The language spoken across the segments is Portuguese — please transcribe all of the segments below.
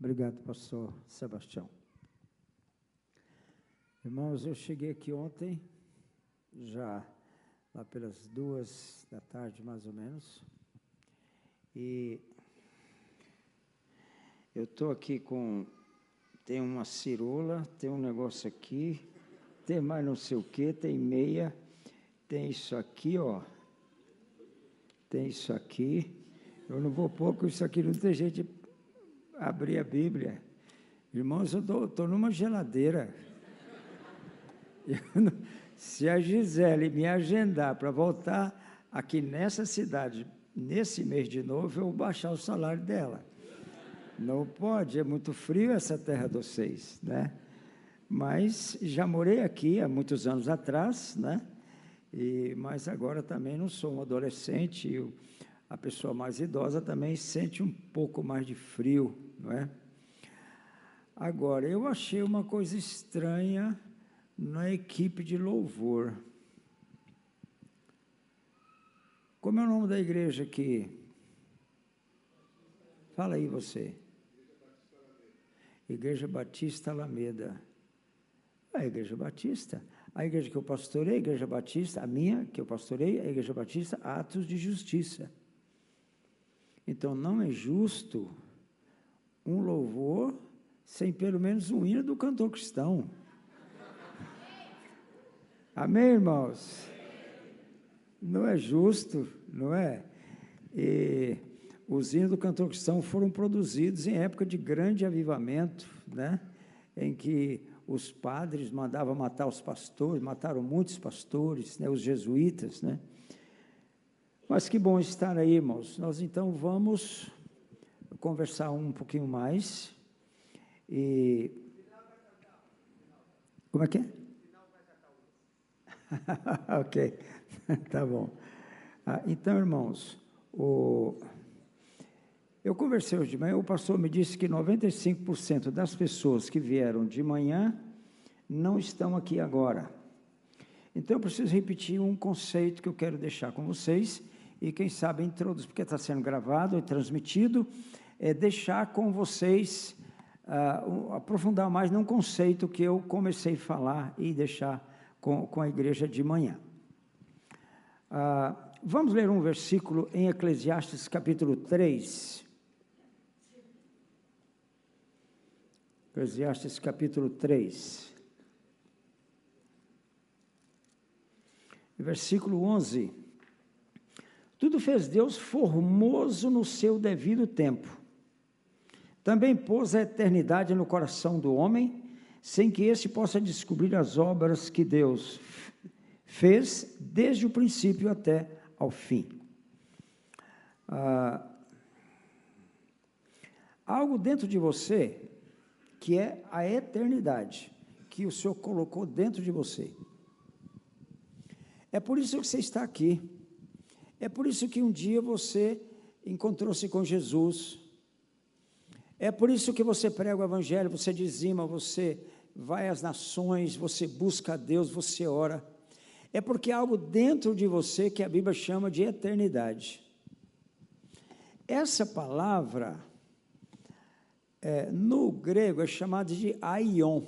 Obrigado, pastor Sebastião. Irmãos, eu cheguei aqui ontem, já lá pelas duas da tarde, mais ou menos, e eu estou aqui com. Tem uma cirula, tem um negócio aqui, tem mais não sei o que, tem meia, tem isso aqui, ó. Tem isso aqui. Eu não vou pôr, porque isso aqui não tem gente abrir a Bíblia. Irmãos, eu estou numa geladeira. Não, se a Gisele me agendar para voltar aqui nessa cidade, nesse mês de novo, eu vou baixar o salário dela. Não pode, é muito frio essa terra dos seis, né? Mas já morei aqui há muitos anos atrás, né? E, mas agora também não sou um adolescente, eu, a pessoa mais idosa também sente um pouco mais de frio, não é? Agora, eu achei uma coisa estranha na equipe de louvor. Como é o nome da igreja aqui? Fala aí você. Igreja Batista Alameda. A Igreja Batista. A igreja que eu pastorei, a Igreja Batista, a minha que eu pastorei, a Igreja Batista, Atos de Justiça. Então não é justo um louvor sem pelo menos um hino do cantor cristão. Amém, irmãos? Não é justo, não é? E os hinos do cantor cristão foram produzidos em época de grande avivamento, né? em que os padres mandavam matar os pastores, mataram muitos pastores, né? os jesuítas. Né? Mas que bom estar aí, irmãos. Nós então vamos conversar um pouquinho mais. E. Como é que é? ok, tá bom. Ah, então, irmãos, o. Eu conversei hoje de manhã, o pastor me disse que 95% das pessoas que vieram de manhã não estão aqui agora. Então eu preciso repetir um conceito que eu quero deixar com vocês e quem sabe introduzir, porque está sendo gravado e transmitido, é deixar com vocês, uh, aprofundar mais num conceito que eu comecei a falar e deixar com, com a igreja de manhã. Uh, vamos ler um versículo em Eclesiastes capítulo 3. Eclesiastes capítulo 3. Versículo 11. Tudo fez Deus formoso no seu devido tempo. Também pôs a eternidade no coração do homem, sem que este possa descobrir as obras que Deus fez desde o princípio até ao fim. Ah, algo dentro de você que é a eternidade que o Senhor colocou dentro de você. É por isso que você está aqui. É por isso que um dia você encontrou-se com Jesus. É por isso que você prega o Evangelho, você dizima, você vai às nações, você busca a Deus, você ora. É porque há algo dentro de você que a Bíblia chama de eternidade. Essa palavra é, no grego é chamado de aion.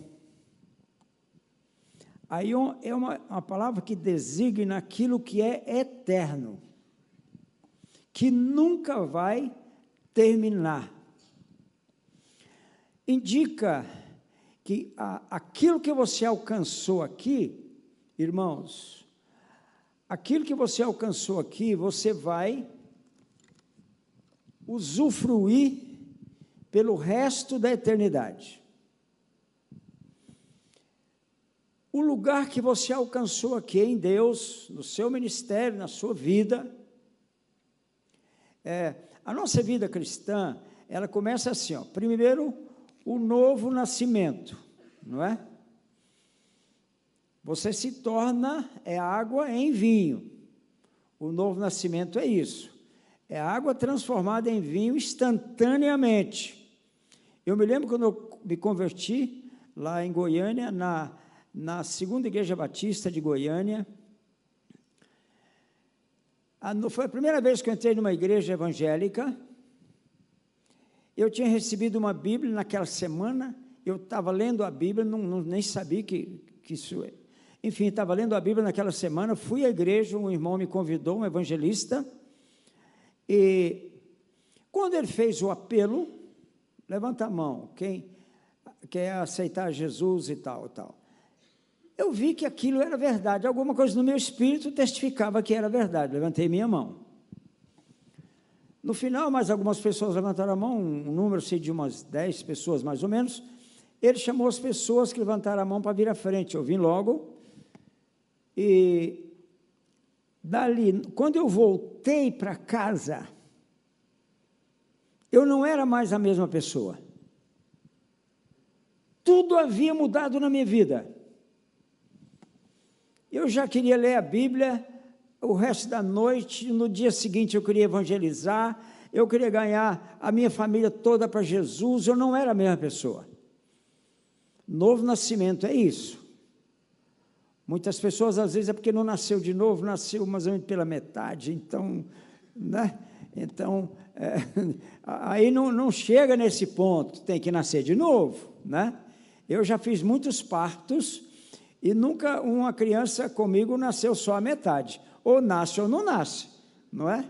Aion é uma, uma palavra que designa aquilo que é eterno, que nunca vai terminar. Indica que a, aquilo que você alcançou aqui, irmãos, aquilo que você alcançou aqui, você vai usufruir pelo resto da eternidade. O lugar que você alcançou aqui em Deus, no seu ministério, na sua vida, é, a nossa vida cristã, ela começa assim, ó, primeiro, o novo nascimento, não é? Você se torna, é água em vinho. O novo nascimento é isso. É água transformada em vinho instantaneamente. Eu me lembro quando eu me converti lá em Goiânia, na, na segunda igreja batista de Goiânia. A, foi a primeira vez que eu entrei numa igreja evangélica. eu tinha recebido uma Bíblia naquela semana, eu estava lendo a Bíblia, não, não, nem sabia que, que isso é. Enfim, estava lendo a Bíblia naquela semana, fui à igreja, um irmão me convidou, um evangelista, e quando ele fez o apelo, levanta a mão, quem quer aceitar Jesus e tal, tal. Eu vi que aquilo era verdade, alguma coisa no meu espírito testificava que era verdade, levantei minha mão. No final, mais algumas pessoas levantaram a mão, um número sei, de umas 10 pessoas mais ou menos. Ele chamou as pessoas que levantaram a mão para vir à frente. Eu vim logo. E dali, quando eu voltei para casa, eu não era mais a mesma pessoa. Tudo havia mudado na minha vida. Eu já queria ler a Bíblia, o resto da noite, no dia seguinte eu queria evangelizar, eu queria ganhar a minha família toda para Jesus, eu não era a mesma pessoa. Novo nascimento é isso. Muitas pessoas, às vezes, é porque não nasceu de novo, nasceu mais ou menos pela metade, então, né? Então, é, aí não, não chega nesse ponto, tem que nascer de novo, né? Eu já fiz muitos partos e nunca uma criança comigo nasceu só a metade ou nasce ou não nasce, não é?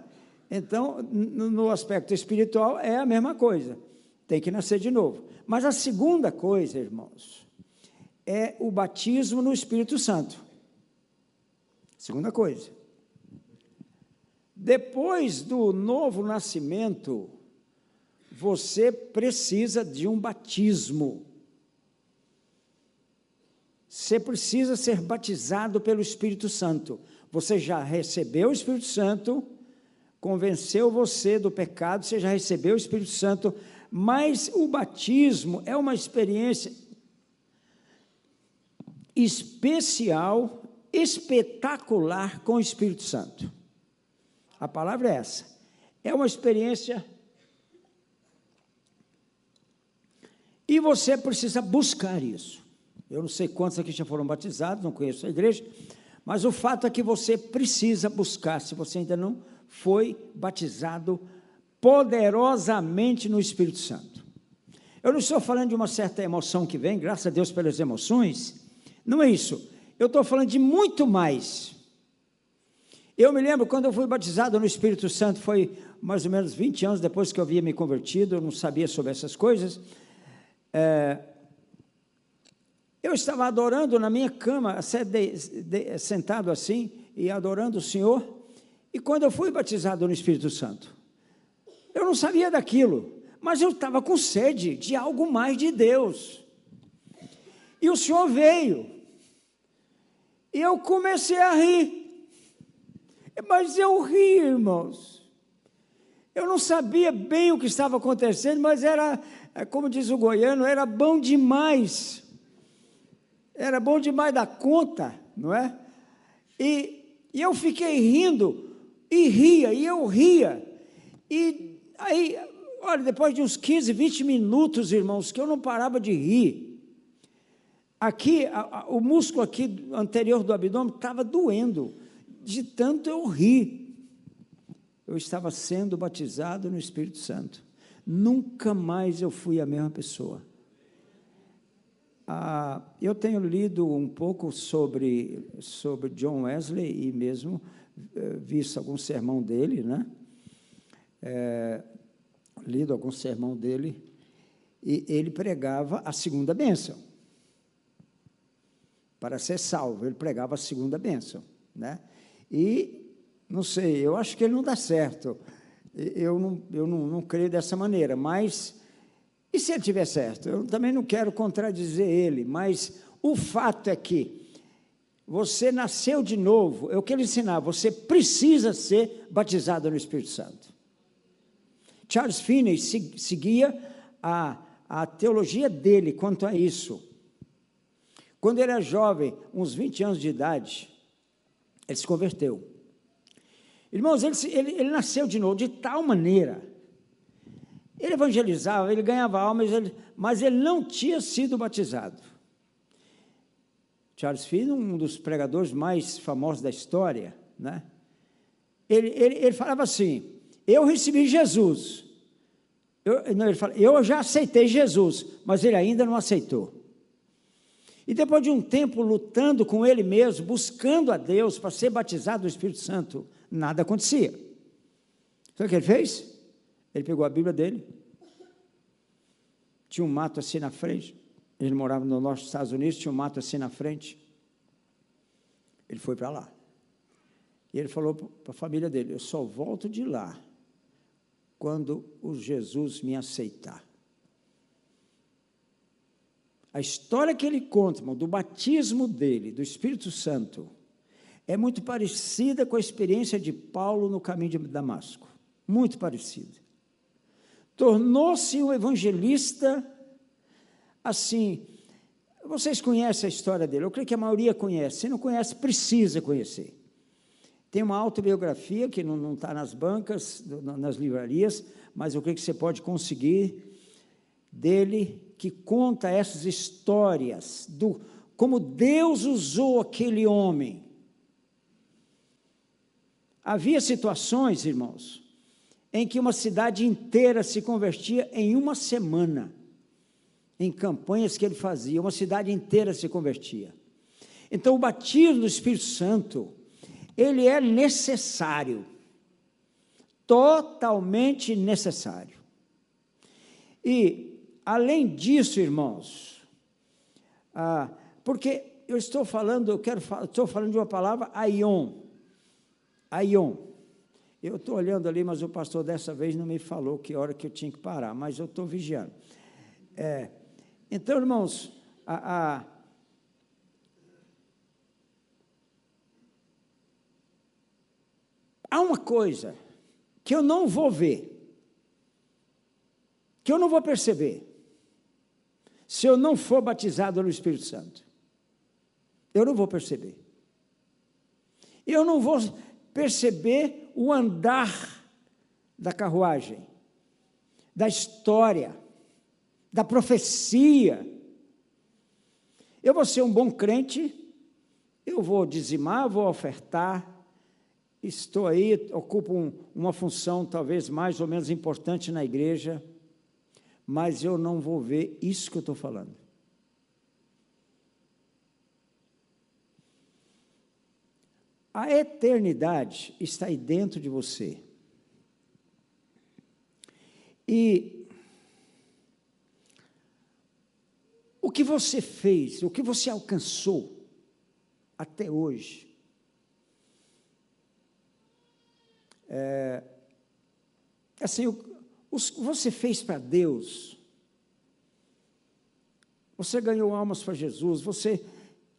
Então, no aspecto espiritual, é a mesma coisa, tem que nascer de novo. Mas a segunda coisa, irmãos, é o batismo no Espírito Santo. Segunda coisa. Depois do novo nascimento, você precisa de um batismo. Você precisa ser batizado pelo Espírito Santo. Você já recebeu o Espírito Santo, convenceu você do pecado, você já recebeu o Espírito Santo, mas o batismo é uma experiência especial, espetacular com o Espírito Santo. A palavra é essa. É uma experiência. E você precisa buscar isso. Eu não sei quantos aqui já foram batizados, não conheço a igreja, mas o fato é que você precisa buscar, se você ainda não foi batizado poderosamente no Espírito Santo. Eu não estou falando de uma certa emoção que vem, graças a Deus pelas emoções, não é isso. Eu estou falando de muito mais. Eu me lembro quando eu fui batizado no Espírito Santo, foi mais ou menos 20 anos depois que eu havia me convertido, eu não sabia sobre essas coisas. É, eu estava adorando na minha cama, sentado assim, e adorando o Senhor, e quando eu fui batizado no Espírito Santo, eu não sabia daquilo, mas eu estava com sede de algo mais de Deus. E o Senhor veio, e eu comecei a rir, mas eu ri, irmãos. Eu não sabia bem o que estava acontecendo, mas era, como diz o goiano, era bom demais era bom demais da conta, não é? E, e eu fiquei rindo, e ria, e eu ria. E aí, olha, depois de uns 15, 20 minutos, irmãos, que eu não parava de rir, aqui, a, a, o músculo aqui anterior do abdômen estava doendo, de tanto eu rir. Eu estava sendo batizado no Espírito Santo. Nunca mais eu fui a mesma pessoa. Ah, eu tenho lido um pouco sobre, sobre John Wesley e mesmo eh, visto algum sermão dele, né? É, lido algum sermão dele, e ele pregava a segunda bênção. Para ser salvo, ele pregava a segunda bênção, né? E, não sei, eu acho que ele não dá certo. Eu não, eu não, não creio dessa maneira, mas e se ele tiver certo? Eu também não quero contradizer ele, mas o fato é que você nasceu de novo, é o que ele ensinava, você precisa ser batizado no Espírito Santo. Charles Finney seguia a, a teologia dele quanto a isso. Quando ele era jovem, uns 20 anos de idade, ele se converteu. Irmãos, ele, ele, ele nasceu de novo de tal maneira ele evangelizava, ele ganhava almas, ele, mas ele não tinha sido batizado. Charles Finney, um dos pregadores mais famosos da história, né? ele, ele, ele falava assim: Eu recebi Jesus, eu não, ele fala, eu já aceitei Jesus, mas ele ainda não aceitou. E depois de um tempo lutando com ele mesmo, buscando a Deus para ser batizado do Espírito Santo, nada acontecia. Sabe o que ele fez? Ele pegou a Bíblia dele, tinha um mato assim na frente, ele morava no norte dos Estados Unidos, tinha um mato assim na frente. Ele foi para lá. E ele falou para a família dele: Eu só volto de lá quando o Jesus me aceitar. A história que ele conta, irmão, do batismo dele, do Espírito Santo, é muito parecida com a experiência de Paulo no caminho de Damasco. Muito parecida. Tornou-se um evangelista assim. Vocês conhecem a história dele, eu creio que a maioria conhece. Se não conhece, precisa conhecer. Tem uma autobiografia que não está nas bancas, nas livrarias, mas eu creio que você pode conseguir dele, que conta essas histórias do como Deus usou aquele homem. Havia situações, irmãos, em que uma cidade inteira se convertia em uma semana, em campanhas que ele fazia, uma cidade inteira se convertia. Então, o batismo do Espírito Santo ele é necessário, totalmente necessário. E, além disso, irmãos, ah, porque eu estou falando, eu quero estou falando de uma palavra aion, aion. Eu estou olhando ali, mas o pastor dessa vez não me falou que hora que eu tinha que parar, mas eu estou vigiando. É, então, irmãos, a, a há uma coisa que eu não vou ver, que eu não vou perceber, se eu não for batizado no Espírito Santo. Eu não vou perceber. Eu não vou perceber o andar da carruagem, da história, da profecia. Eu vou ser um bom crente, eu vou dizimar, vou ofertar, estou aí, ocupo um, uma função talvez mais ou menos importante na igreja, mas eu não vou ver isso que eu estou falando. A eternidade está aí dentro de você. E o que você fez, o que você alcançou até hoje, É, assim, o, o você fez para Deus, você ganhou almas para Jesus, você,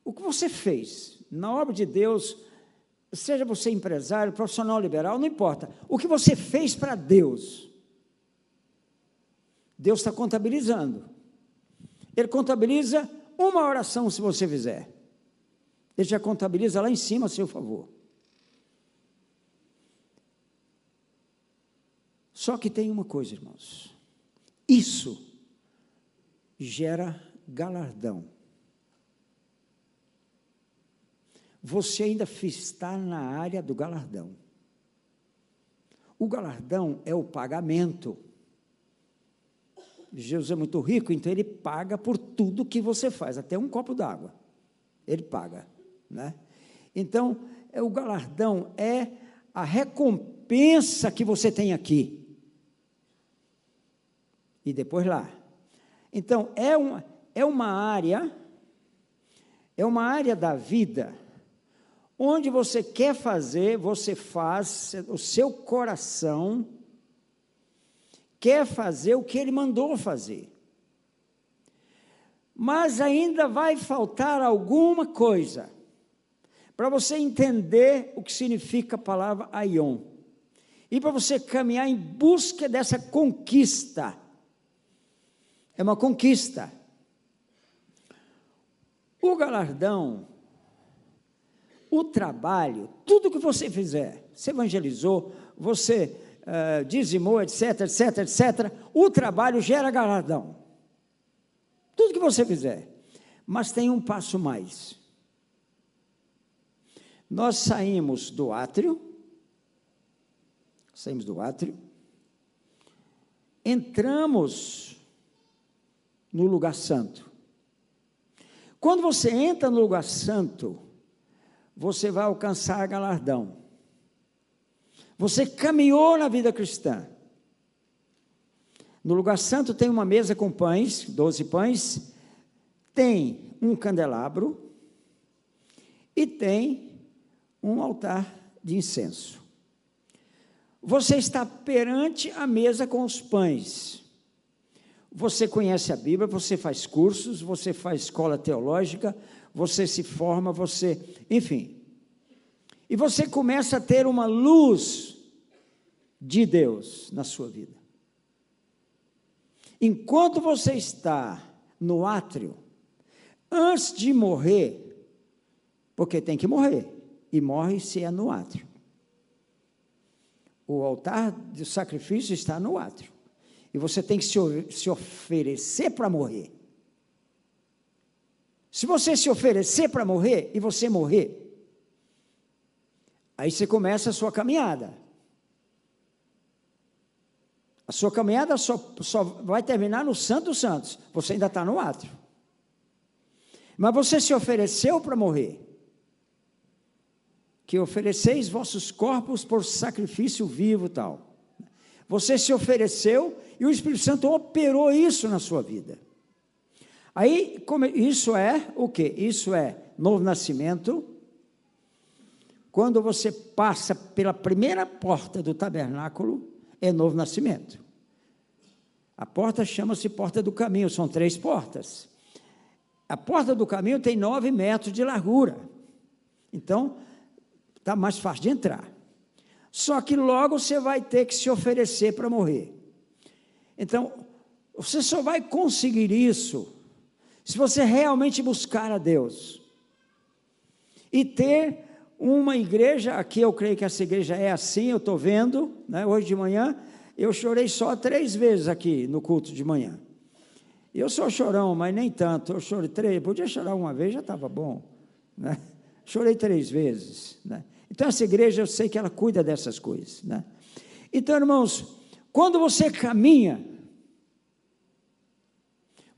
o que você fez na obra de Deus, seja você empresário, profissional liberal, não importa, o que você fez para Deus, Deus está contabilizando. Ele contabiliza uma oração se você fizer. Ele já contabiliza lá em cima a seu favor. Só que tem uma coisa, irmãos. Isso gera galardão. Você ainda está na área do galardão. O galardão é o pagamento. Jesus é muito rico, então ele paga por tudo que você faz, até um copo d'água. Ele paga, né? Então, é, o galardão é a recompensa que você tem aqui e depois lá. Então, é uma, é uma área, é uma área da vida, onde você quer fazer, você faz, o seu coração quer fazer o que ele mandou fazer. Mas ainda vai faltar alguma coisa para você entender o que significa a palavra aion. E para você caminhar em busca dessa conquista é uma conquista. O galardão, o trabalho, tudo que você fizer, você evangelizou, você uh, dizimou, etc, etc, etc, o trabalho gera galardão. Tudo que você fizer. Mas tem um passo mais. Nós saímos do átrio, saímos do átrio, entramos no lugar santo. Quando você entra no lugar santo, você vai alcançar galardão. Você caminhou na vida cristã. No lugar santo tem uma mesa com pães, doze pães, tem um candelabro e tem um altar de incenso. Você está perante a mesa com os pães. Você conhece a Bíblia, você faz cursos, você faz escola teológica, você se forma, você, enfim. E você começa a ter uma luz de Deus na sua vida. Enquanto você está no átrio, antes de morrer, porque tem que morrer, e morre se é no átrio. O altar do sacrifício está no átrio. E você tem que se, se oferecer para morrer. Se você se oferecer para morrer e você morrer, aí você começa a sua caminhada. A sua caminhada só, só vai terminar no Santo Santos. Você ainda está no átrio. Mas você se ofereceu para morrer. Que ofereceis vossos corpos por sacrifício vivo tal. Você se ofereceu e o Espírito Santo operou isso na sua vida. Aí, como, isso é o que? Isso é novo nascimento. Quando você passa pela primeira porta do tabernáculo, é novo nascimento. A porta chama-se porta do caminho, são três portas. A porta do caminho tem nove metros de largura. Então, está mais fácil de entrar. Só que logo você vai ter que se oferecer para morrer. Então, você só vai conseguir isso se você realmente buscar a Deus. E ter uma igreja, aqui eu creio que essa igreja é assim, eu estou vendo, né, hoje de manhã, eu chorei só três vezes aqui no culto de manhã. Eu sou chorão, mas nem tanto. Eu chorei três, podia chorar uma vez, já estava bom. Né? Chorei três vezes. Né? Então, essa igreja, eu sei que ela cuida dessas coisas. Né? Então, irmãos, quando você caminha,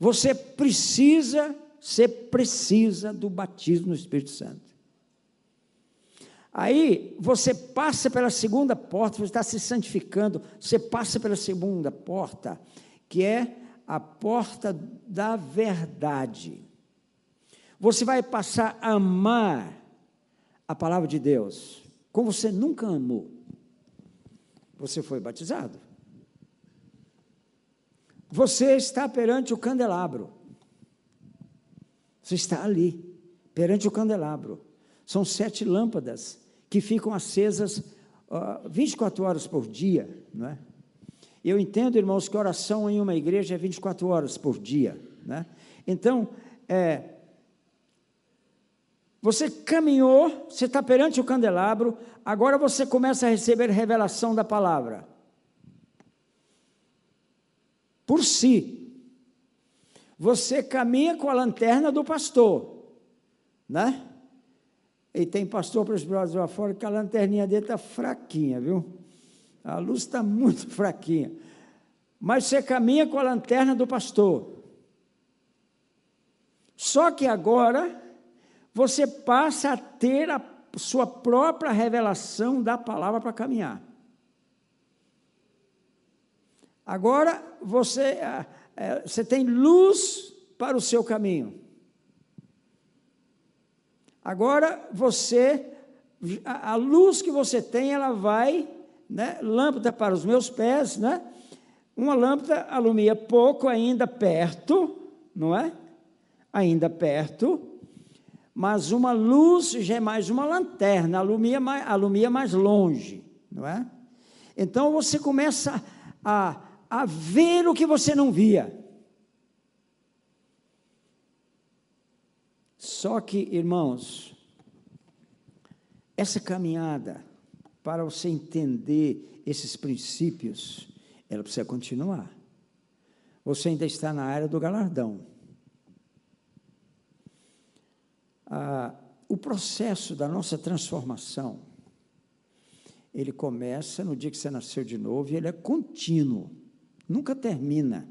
você precisa, você precisa do batismo no Espírito Santo. Aí você passa pela segunda porta, você está se santificando, você passa pela segunda porta, que é a porta da verdade. Você vai passar a amar a palavra de Deus, como você nunca amou. Você foi batizado. Você está perante o candelabro. Você está ali, perante o candelabro. São sete lâmpadas que ficam acesas uh, 24 horas por dia, não é? Eu entendo, irmãos, que oração em uma igreja é 24 horas por dia, né? Então, é, você caminhou, você está perante o candelabro, agora você começa a receber revelação da palavra. Por si. Você caminha com a lanterna do pastor, né? E tem pastor para os brothers lá fora que a lanterninha dele está fraquinha, viu? A luz está muito fraquinha. Mas você caminha com a lanterna do pastor. Só que agora você passa a ter a sua própria revelação da palavra para caminhar. Agora você, ah, é, você tem luz para o seu caminho. Agora você, a, luz que você tem, ela vai, né, lâmpada para os meus pés, né? Uma lâmpada alumia pouco ainda perto, não é? Ainda perto, mas uma luz já é mais uma lanterna, alumia mais, alumia mais longe, não é? Então você começa a, a ver o que você não via. Só que, irmãos, essa caminhada, para você entender esses princípios, ela precisa continuar. Você ainda está na área do galardão. Ah, o processo da nossa transformação, ele começa no dia que você nasceu de novo e ele é contínuo. Nunca termina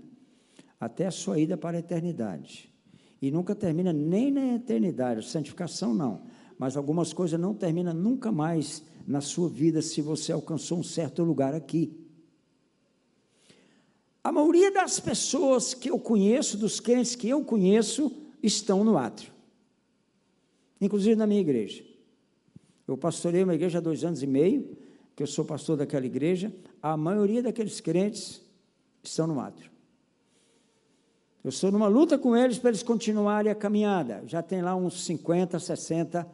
até a sua ida para a eternidade. E nunca termina nem na eternidade, santificação não. Mas algumas coisas não terminam nunca mais na sua vida se você alcançou um certo lugar aqui. A maioria das pessoas que eu conheço, dos crentes que eu conheço, estão no átrio. Inclusive na minha igreja. Eu pastorei uma igreja há dois anos e meio, que eu sou pastor daquela igreja. A maioria daqueles crentes estão no átrio. Eu estou numa luta com eles para eles continuarem a caminhada. Já tem lá uns 50, 60.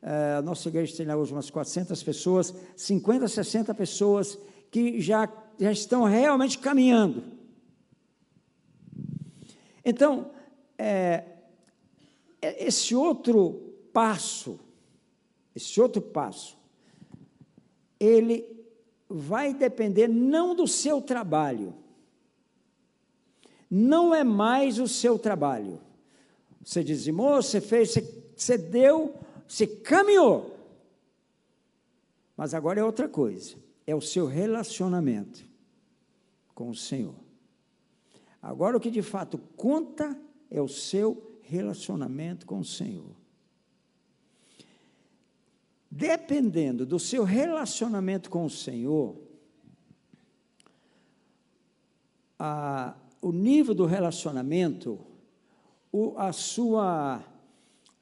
Eh, a nossa igreja tem lá hoje umas 400 pessoas, 50, 60 pessoas que já, já estão realmente caminhando. Então, é, esse outro passo, esse outro passo, ele vai depender não do seu trabalho, não é mais o seu trabalho. Você dizimou, você fez, você, você deu, você caminhou. Mas agora é outra coisa, é o seu relacionamento com o Senhor. Agora o que de fato conta é o seu relacionamento com o Senhor. Dependendo do seu relacionamento com o Senhor, a, o nível do relacionamento, o, a sua,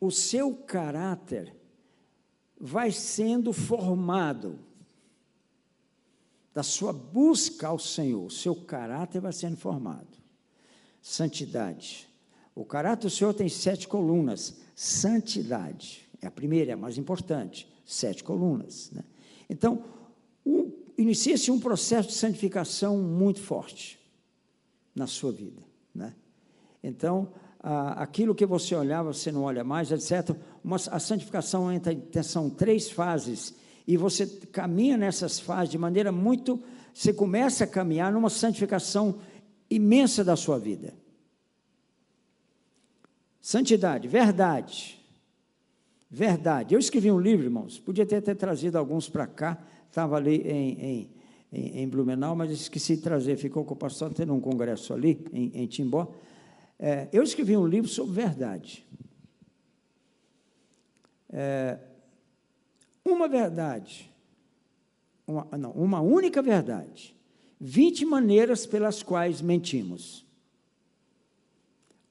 o seu caráter vai sendo formado da sua busca ao Senhor, o seu caráter vai sendo formado. Santidade. O caráter do Senhor tem sete colunas. Santidade é a primeira, é a mais importante. Sete colunas. Né? Então, inicia-se um processo de santificação muito forte na sua vida. Né? Então, a, aquilo que você olhava, você não olha mais, etc. Uma, a santificação entra em são três fases, e você caminha nessas fases de maneira muito. Você começa a caminhar numa santificação imensa da sua vida. Santidade, verdade. Verdade. Eu escrevi um livro, irmãos, podia ter, ter trazido alguns para cá, estava ali em, em em, em Blumenau, mas esqueci de trazer, ficou com o pastor tendo um congresso ali, em, em Timbó. É, eu escrevi um livro sobre verdade. É, uma verdade, uma, não, uma única verdade, 20 maneiras pelas quais mentimos.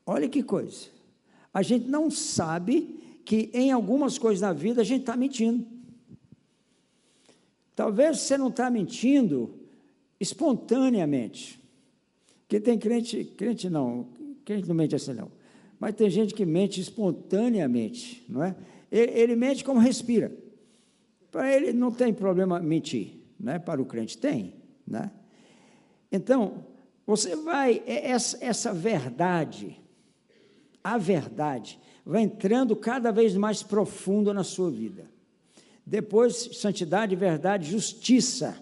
Olha que coisa. A gente não sabe que em algumas coisas na vida a gente está mentindo. Talvez você não está mentindo espontaneamente. Porque tem crente, crente não, crente não mente assim não. Mas tem gente que mente espontaneamente, não é? Ele, ele mente como respira. Para ele não tem problema mentir, né? Para o crente tem, né? Então, você vai é, essa, essa verdade, a verdade vai entrando cada vez mais profundo na sua vida. Depois, santidade, verdade, justiça.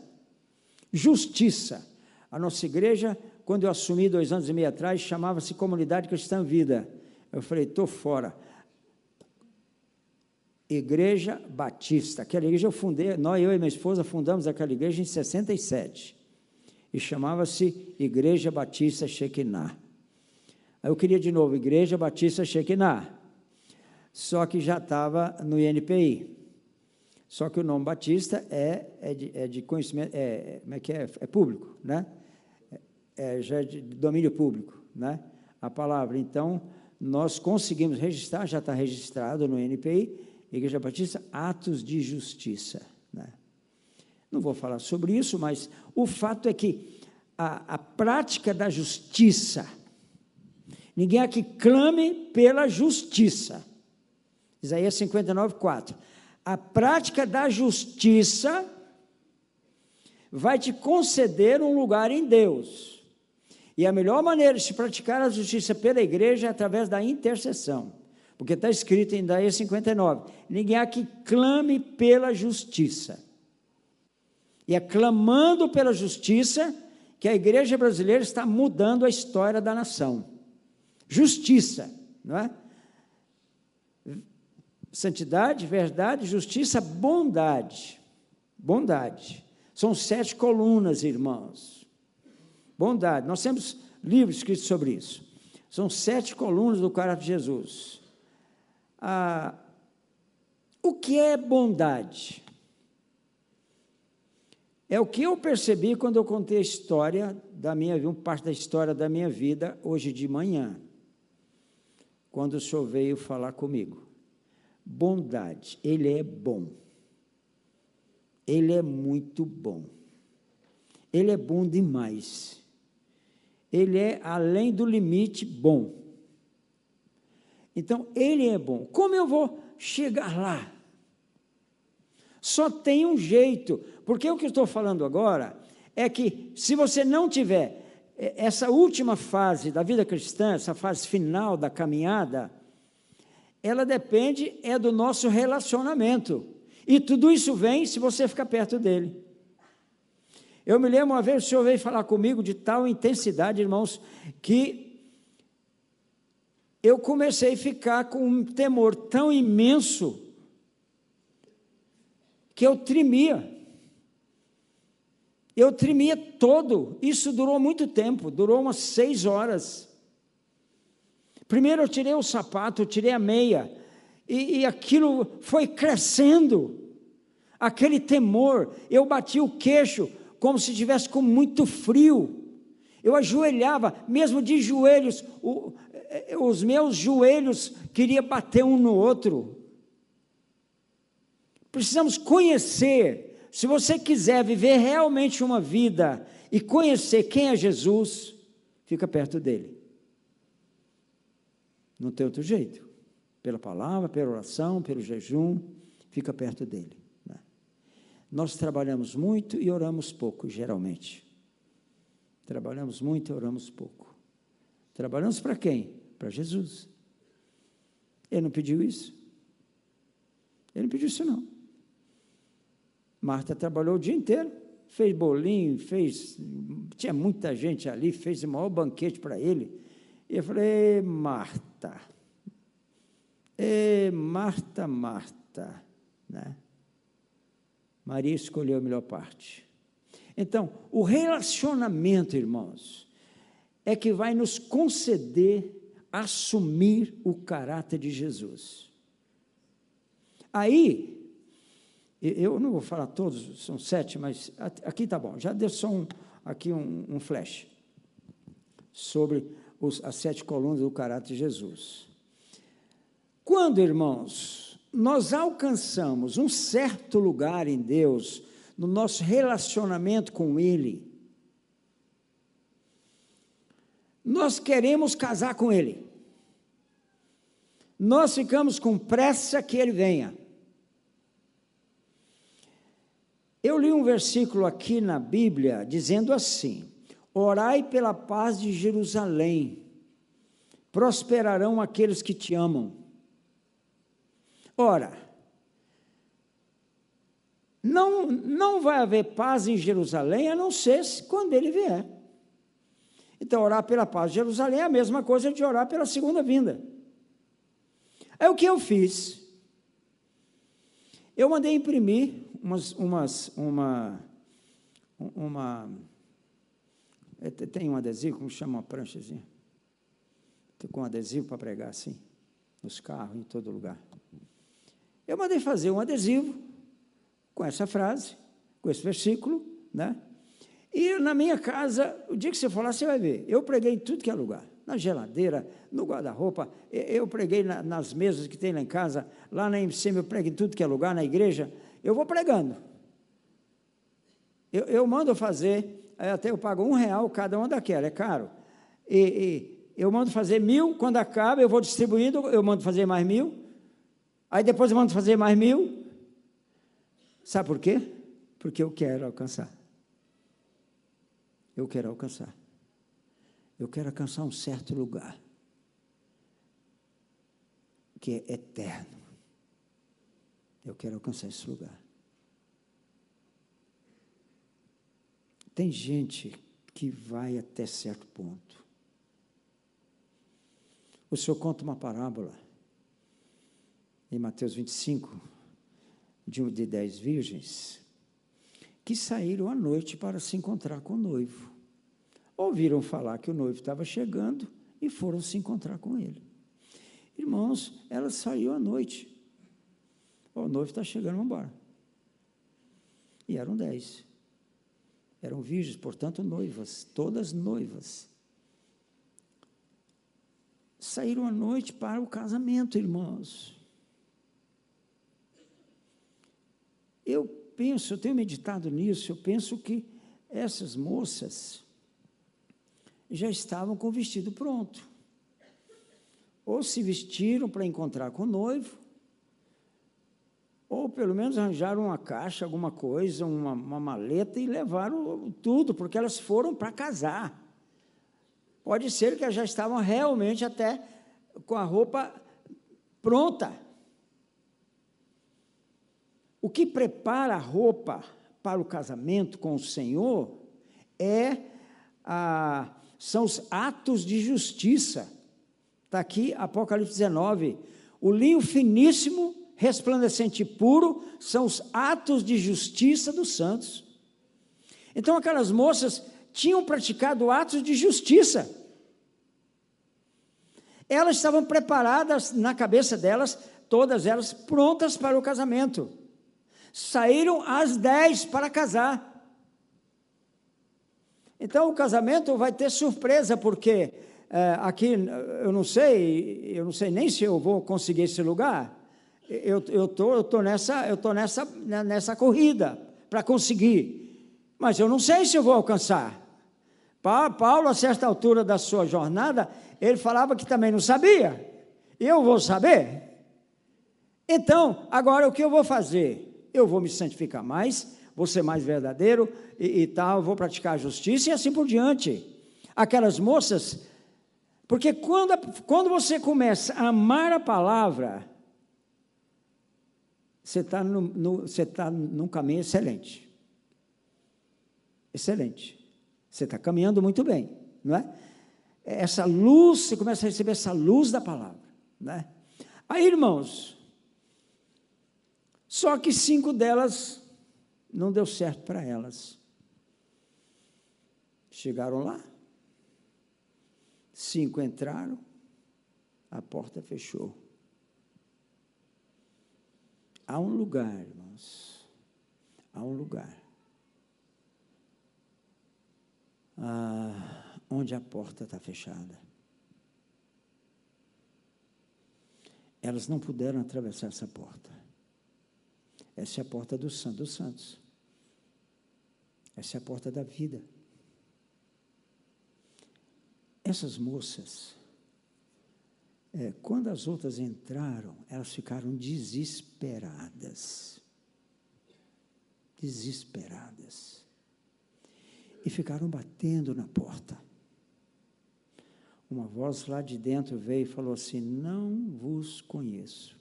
Justiça. A nossa igreja, quando eu assumi dois anos e meio atrás, chamava-se Comunidade Cristã Vida. Eu falei, estou fora. Igreja Batista. Aquela igreja eu fundei, nós, eu e minha esposa, fundamos aquela igreja em 67. E chamava-se Igreja Batista Shekinah. Aí eu queria de novo, Igreja Batista Shekinah. Só que já estava no INPI. Só que o nome Batista é, é, de, é de conhecimento, é, como é que é? É público, né? É, já é de domínio público, né? A palavra. Então, nós conseguimos registrar, já está registrado no NPI, Igreja Batista, atos de justiça, né? Não vou falar sobre isso, mas o fato é que a, a prática da justiça, ninguém aqui clame pela justiça. Isaías 59, 4 a prática da justiça vai te conceder um lugar em Deus. E a melhor maneira de se praticar a justiça pela igreja é através da intercessão. Porque está escrito em Daí 59: ninguém há que clame pela justiça. E é clamando pela justiça que a igreja brasileira está mudando a história da nação. Justiça, não é? Santidade, verdade, justiça, bondade. Bondade. São sete colunas, irmãos. Bondade. Nós temos livros escritos sobre isso. São sete colunas do caráter de Jesus. Ah, o que é bondade? É o que eu percebi quando eu contei a história da minha vida, parte da história da minha vida hoje de manhã, quando o senhor veio falar comigo. Bondade, ele é bom. Ele é muito bom. Ele é bom demais. Ele é além do limite bom. Então, ele é bom. Como eu vou chegar lá? Só tem um jeito, porque o que eu estou falando agora é que se você não tiver eh, essa última fase da vida cristã, essa fase final da caminhada, ela depende é do nosso relacionamento. E tudo isso vem se você ficar perto dele. Eu me lembro uma vez o senhor veio falar comigo de tal intensidade, irmãos, que eu comecei a ficar com um temor tão imenso que eu tremia. Eu tremia todo. Isso durou muito tempo, durou umas seis horas. Primeiro eu tirei o sapato, eu tirei a meia, e, e aquilo foi crescendo. Aquele temor, eu bati o queixo como se tivesse com muito frio. Eu ajoelhava, mesmo de joelhos, o, eh, os meus joelhos queriam bater um no outro. Precisamos conhecer, se você quiser viver realmente uma vida e conhecer quem é Jesus, fica perto dele. Não tem outro jeito. Pela palavra, pela oração, pelo jejum, fica perto dele. Né? Nós trabalhamos muito e oramos pouco, geralmente. Trabalhamos muito e oramos pouco. Trabalhamos para quem? Para Jesus. Ele não pediu isso? Ele não pediu isso, não. Marta trabalhou o dia inteiro, fez bolinho, fez. Tinha muita gente ali, fez o maior banquete para ele. E eu falei, Marta, e Marta, Marta, né? Maria escolheu a melhor parte. Então, o relacionamento, irmãos, é que vai nos conceder assumir o caráter de Jesus. Aí, eu não vou falar todos, são sete, mas aqui está bom. Já deu só um, aqui um, um flash sobre os, as sete colunas do caráter de Jesus. Quando, irmãos, nós alcançamos um certo lugar em Deus, no nosso relacionamento com Ele, nós queremos casar com Ele. Nós ficamos com pressa que Ele venha. Eu li um versículo aqui na Bíblia dizendo assim: Orai pela paz de Jerusalém, prosperarão aqueles que te amam. Ora, não, não vai haver paz em Jerusalém a não ser quando ele vier. Então, orar pela paz de Jerusalém é a mesma coisa de orar pela segunda vinda. É o que eu fiz. Eu mandei imprimir umas, umas, uma, uma, tem um adesivo, como chama uma pranchazinha? Com um adesivo para pregar assim, nos carros, em todo lugar. Eu mandei fazer um adesivo com essa frase, com esse versículo, né? E na minha casa, o dia que você lá, você vai ver. Eu preguei em tudo que é lugar. Na geladeira, no guarda-roupa. Eu preguei na, nas mesas que tem lá em casa. Lá na MCM eu prego em tudo que é lugar, na igreja. Eu vou pregando. Eu, eu mando fazer, até eu pago um real cada uma daquela, é caro. E, e, eu mando fazer mil, quando acaba, eu vou distribuindo, eu mando fazer mais mil. Aí depois eu mando fazer mais mil. Sabe por quê? Porque eu quero alcançar. Eu quero alcançar. Eu quero alcançar um certo lugar que é eterno. Eu quero alcançar esse lugar. Tem gente que vai até certo ponto. O Senhor conta uma parábola em Mateus 25, de, de dez virgens, que saíram à noite para se encontrar com o noivo. ouviram falar que o noivo estava chegando e foram se encontrar com ele. Irmãos, ela saiu à noite. O noivo está chegando, vamos embora. E eram dez. Eram virgens, portanto, noivas, todas noivas. Saíram à noite para o casamento, irmãos. Eu penso, eu tenho meditado nisso, eu penso que essas moças já estavam com o vestido pronto. Ou se vestiram para encontrar com o noivo, ou pelo menos arranjaram uma caixa, alguma coisa, uma, uma maleta e levaram tudo, porque elas foram para casar. Pode ser que elas já estavam realmente até com a roupa pronta. O que prepara a roupa para o casamento com o Senhor é a, são os atos de justiça. Está aqui Apocalipse 19. O linho finíssimo resplandecente e puro são os atos de justiça dos santos. Então aquelas moças tinham praticado atos de justiça. Elas estavam preparadas na cabeça delas, todas elas prontas para o casamento. Saíram às dez para casar. Então o casamento vai ter surpresa, porque é, aqui eu não sei, eu não sei nem se eu vou conseguir esse lugar eu eu tô, eu tô nessa eu tô nessa né, nessa corrida para conseguir, mas eu não sei se eu vou alcançar. Paulo, a certa altura da sua jornada, ele falava que também não sabia. Eu vou saber. Então, agora o que eu vou fazer? Eu vou me santificar mais, vou ser mais verdadeiro e, e tal, vou praticar a justiça e assim por diante. Aquelas moças, porque quando, quando você começa a amar a palavra, você está no, no, você tá num caminho excelente. Excelente. Você está caminhando muito bem, não é? Essa luz, você começa a receber essa luz da palavra, né? Aí, irmãos, só que cinco delas não deu certo para elas. Chegaram lá, cinco entraram, a porta fechou. Há um lugar, irmãos, há um lugar ah, onde a porta está fechada. Elas não puderam atravessar essa porta. Essa é a porta do Santo dos Santos. Essa é a porta da vida. Essas moças é, quando as outras entraram, elas ficaram desesperadas. Desesperadas. E ficaram batendo na porta. Uma voz lá de dentro veio e falou assim: Não vos conheço.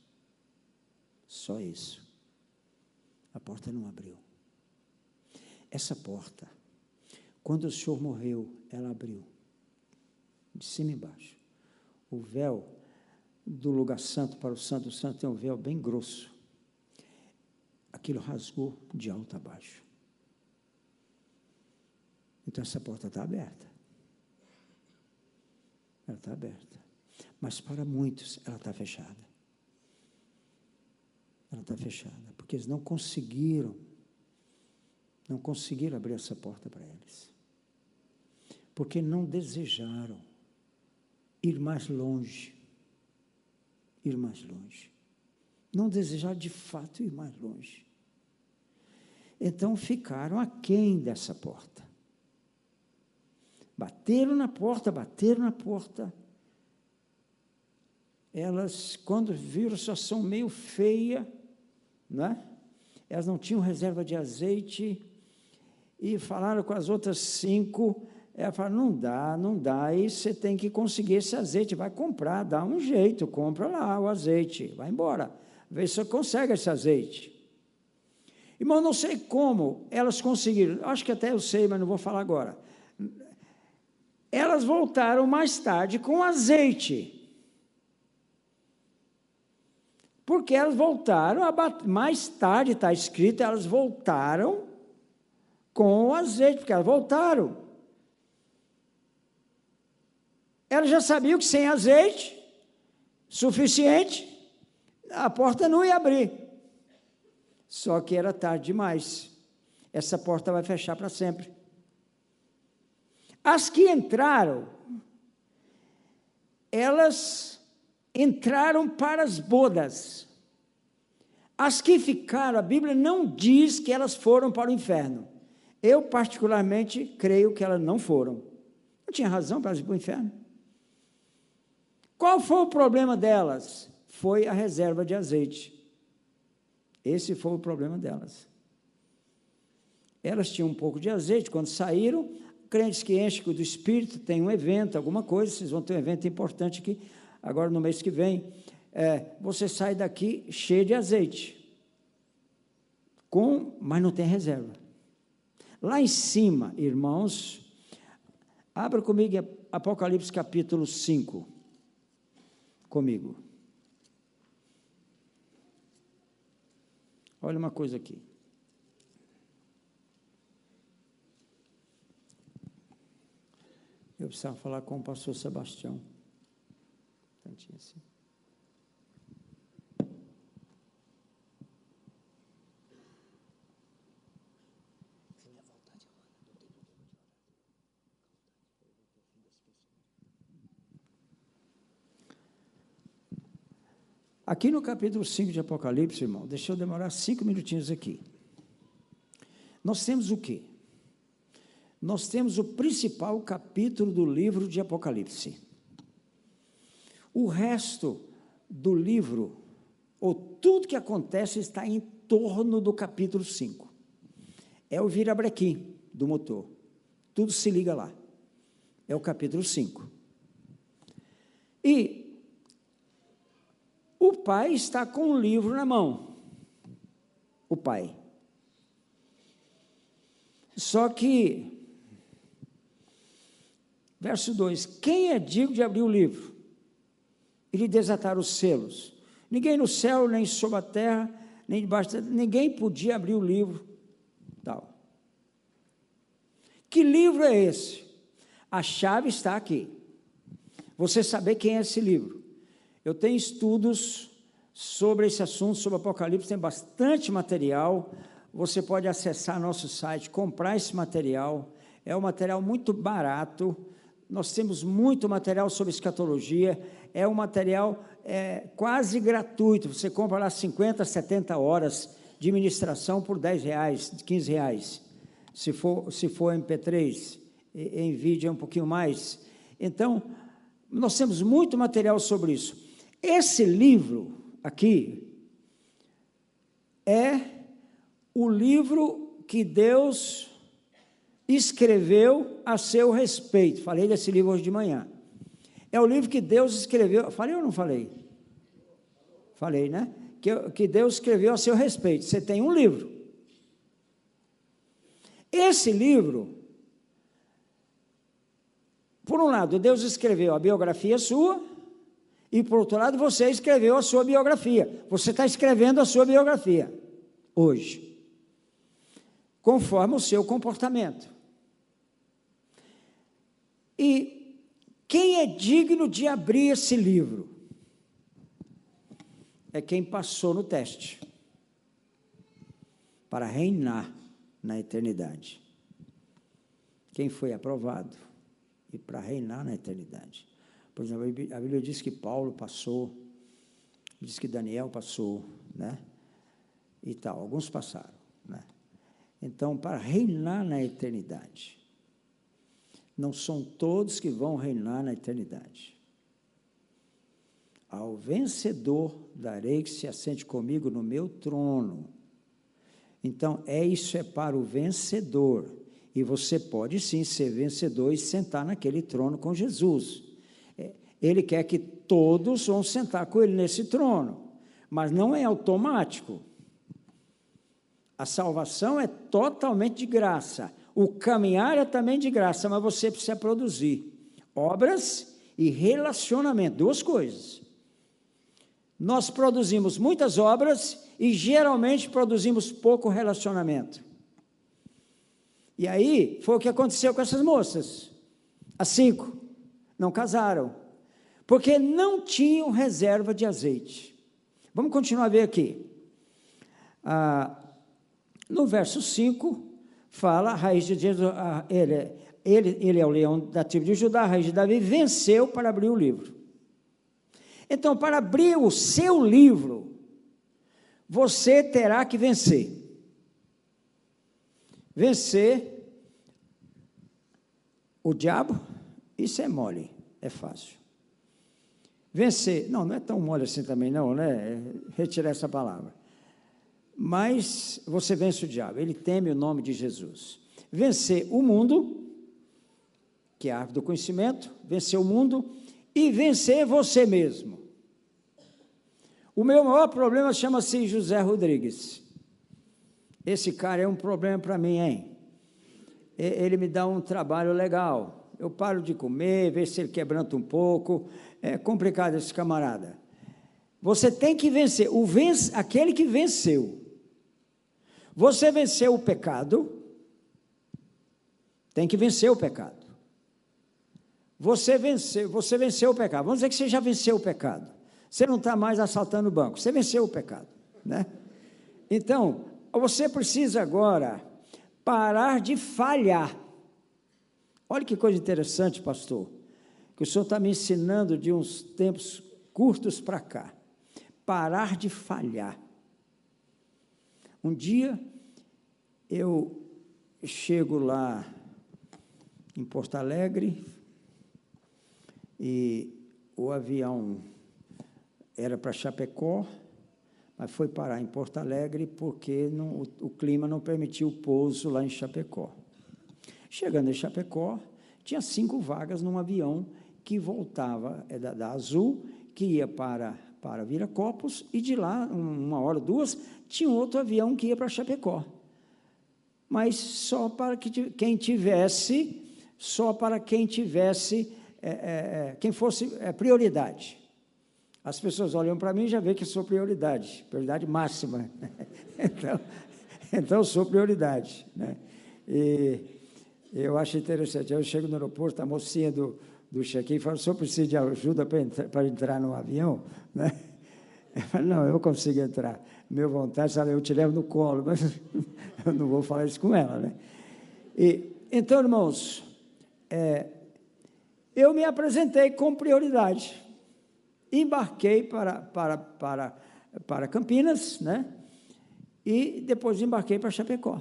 Só isso. A porta não abriu. Essa porta, quando o Senhor morreu, ela abriu. De cima e embaixo. O véu do lugar santo para o santo santo tem um véu bem grosso. Aquilo rasgou de alto a baixo. Então essa porta está aberta. Ela está aberta. Mas para muitos ela está fechada. Ela está fechada. Porque eles não conseguiram. Não conseguiram abrir essa porta para eles. Porque não desejaram ir mais longe ir mais longe. Não desejar de fato ir mais longe. Então ficaram aquém dessa porta. Bateram na porta, bateram na porta. Elas, quando viram a situação meio feia, né? elas não tinham reserva de azeite, e falaram com as outras cinco, ela fala, não dá, não dá, aí você tem que conseguir esse azeite, vai comprar, dá um jeito, compra lá o azeite, vai embora, vê se você consegue esse azeite. Irmão, não sei como elas conseguiram, acho que até eu sei, mas não vou falar agora. Elas voltaram mais tarde com azeite. Porque elas voltaram, mais tarde está escrito, elas voltaram com o azeite, porque elas voltaram. Ela já sabia que sem azeite suficiente, a porta não ia abrir. Só que era tarde demais. Essa porta vai fechar para sempre. As que entraram, elas entraram para as bodas. As que ficaram, a Bíblia não diz que elas foram para o inferno. Eu, particularmente, creio que elas não foram. Não tinha razão para ir para o inferno. Qual foi o problema delas? Foi a reserva de azeite. Esse foi o problema delas. Elas tinham um pouco de azeite, quando saíram, crentes que enchem do Espírito, tem um evento, alguma coisa, vocês vão ter um evento importante aqui, agora no mês que vem. É, você sai daqui cheio de azeite, com, mas não tem reserva. Lá em cima, irmãos, abra comigo Apocalipse capítulo 5 comigo. Olha uma coisa aqui. Eu precisava falar com o pastor Sebastião. Tantinho assim. Aqui no capítulo 5 de Apocalipse, irmão, deixa eu demorar cinco minutinhos aqui. Nós temos o quê? Nós temos o principal capítulo do livro de Apocalipse. O resto do livro, ou tudo que acontece, está em torno do capítulo 5. É o virabrequim do motor. Tudo se liga lá. É o capítulo 5. E o pai está com um livro na mão. O pai. Só que, verso 2: Quem é digno de abrir o livro e lhe desatar os selos? Ninguém no céu, nem sob a terra, nem debaixo da ninguém podia abrir o livro. Tal. Que livro é esse? A chave está aqui. Você saber quem é esse livro. Eu tenho estudos sobre esse assunto, sobre Apocalipse, tem bastante material. Você pode acessar nosso site, comprar esse material. É um material muito barato. Nós temos muito material sobre escatologia. É um material é, quase gratuito. Você compra lá 50, 70 horas de ministração por 10 reais, 15 reais. Se for, se for MP3, em vídeo é um pouquinho mais. Então, nós temos muito material sobre isso. Esse livro aqui é o livro que Deus escreveu a seu respeito. Falei desse livro hoje de manhã. É o livro que Deus escreveu. Falei ou não falei? Falei, né? Que, que Deus escreveu a seu respeito. Você tem um livro. Esse livro, por um lado, Deus escreveu a biografia sua, e, por outro lado, você escreveu a sua biografia. Você está escrevendo a sua biografia hoje, conforme o seu comportamento. E quem é digno de abrir esse livro? É quem passou no teste para reinar na eternidade. Quem foi aprovado e para reinar na eternidade. Por exemplo, a Bíblia diz que Paulo passou, diz que Daniel passou, né? E tal, alguns passaram, né? Então, para reinar na eternidade, não são todos que vão reinar na eternidade. Ao vencedor darei que se assente comigo no meu trono. Então, é isso é para o vencedor. E você pode sim ser vencedor e sentar naquele trono com Jesus. Ele quer que todos vão sentar com ele nesse trono, mas não é automático. A salvação é totalmente de graça. O caminhar é também de graça, mas você precisa produzir obras e relacionamento, duas coisas. Nós produzimos muitas obras e geralmente produzimos pouco relacionamento. E aí foi o que aconteceu com essas moças, as cinco. Não casaram, porque não tinham reserva de azeite. Vamos continuar a ver aqui. Ah, no verso 5, fala a raiz de Jesus, ah, ele, ele, ele é o leão da tribo de Judá, a raiz de Davi, venceu para abrir o livro. Então, para abrir o seu livro, você terá que vencer. Vencer o diabo, isso é mole, é fácil. Vencer, não, não é tão mole assim também, não, né? É retirar essa palavra. Mas você vence o diabo, ele teme o nome de Jesus. Vencer o mundo, que é a árvore do conhecimento, vencer o mundo e vencer você mesmo. O meu maior problema chama-se José Rodrigues. Esse cara é um problema para mim, hein? Ele me dá um trabalho legal. Eu paro de comer, vejo se ele quebranta um pouco. É complicado esse camarada. Você tem que vencer. O vence, aquele que venceu. Você venceu o pecado, tem que vencer o pecado. Você venceu, você venceu o pecado. Vamos dizer que você já venceu o pecado. Você não está mais assaltando o banco. Você venceu o pecado, né? Então, você precisa agora parar de falhar. Olha que coisa interessante, pastor, que o senhor está me ensinando de uns tempos curtos para cá. Parar de falhar. Um dia eu chego lá em Porto Alegre e o avião era para Chapecó, mas foi parar em Porto Alegre porque não, o, o, clima não permitiu o pouso lá em Chapecó. Chegando em Chapecó, tinha cinco vagas num avião que voltava é da, da Azul, que ia para para Viracopos, e de lá, uma hora, duas, tinha outro avião que ia para Chapecó. Mas só para que, quem tivesse, só para quem tivesse, é, é, é quem fosse é, prioridade. As pessoas olham para mim e já veem que sou prioridade, prioridade máxima. então, então, eu sou prioridade. Né? E eu acho interessante. Eu chego no aeroporto, a mocinha do, do check-in fala, o senhor precisa de ajuda para entrar, entrar no avião? Né? Eu falo, não, eu consigo entrar. Meu vontade, sabe, eu te levo no colo, mas eu não vou falar isso com ela. Né? E, então, irmãos, é, eu me apresentei com prioridade embarquei para, para, para, para Campinas, né? E depois embarquei para Chapecó.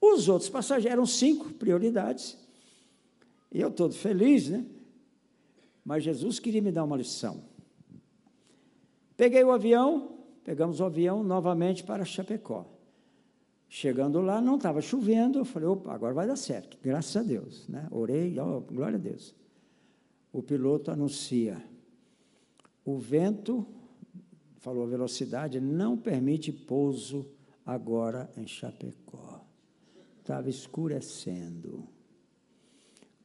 Os outros passageiros eram cinco prioridades. E eu todo feliz, né? Mas Jesus queria me dar uma lição. Peguei o avião, pegamos o avião novamente para Chapecó. Chegando lá, não estava chovendo, eu falei, opa, agora vai dar certo, graças a Deus. Né? Orei, oh, glória a Deus. O piloto anuncia, o vento, falou a velocidade, não permite pouso agora em Chapecó. Estava escurecendo.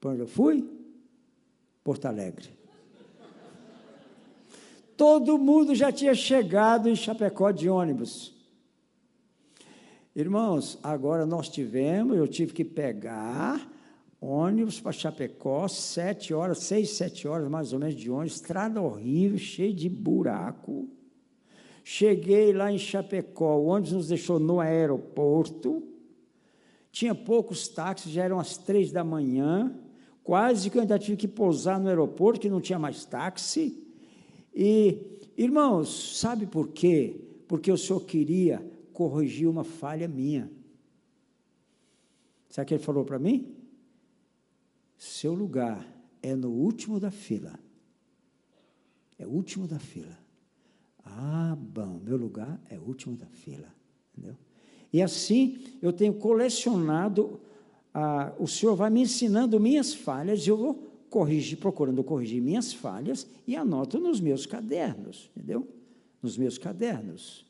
Para onde eu fui? Porto Alegre. Todo mundo já tinha chegado em Chapecó de ônibus. Irmãos, agora nós tivemos, eu tive que pegar ônibus para Chapecó, sete horas, seis, sete horas mais ou menos de ônibus, estrada horrível, cheio de buraco. Cheguei lá em Chapecó, o ônibus nos deixou no aeroporto, tinha poucos táxis, já eram as três da manhã, quase que eu ainda tive que pousar no aeroporto, que não tinha mais táxi. E, irmãos, sabe por quê? Porque o senhor queria corrigir uma falha minha. Sabe o que ele falou para mim? Seu lugar é no último da fila. É o último da fila. Ah, bom, meu lugar é o último da fila. Entendeu? E assim eu tenho colecionado, ah, o Senhor vai me ensinando minhas falhas, eu vou corrigir, procurando corrigir minhas falhas e anoto nos meus cadernos, entendeu? Nos meus cadernos.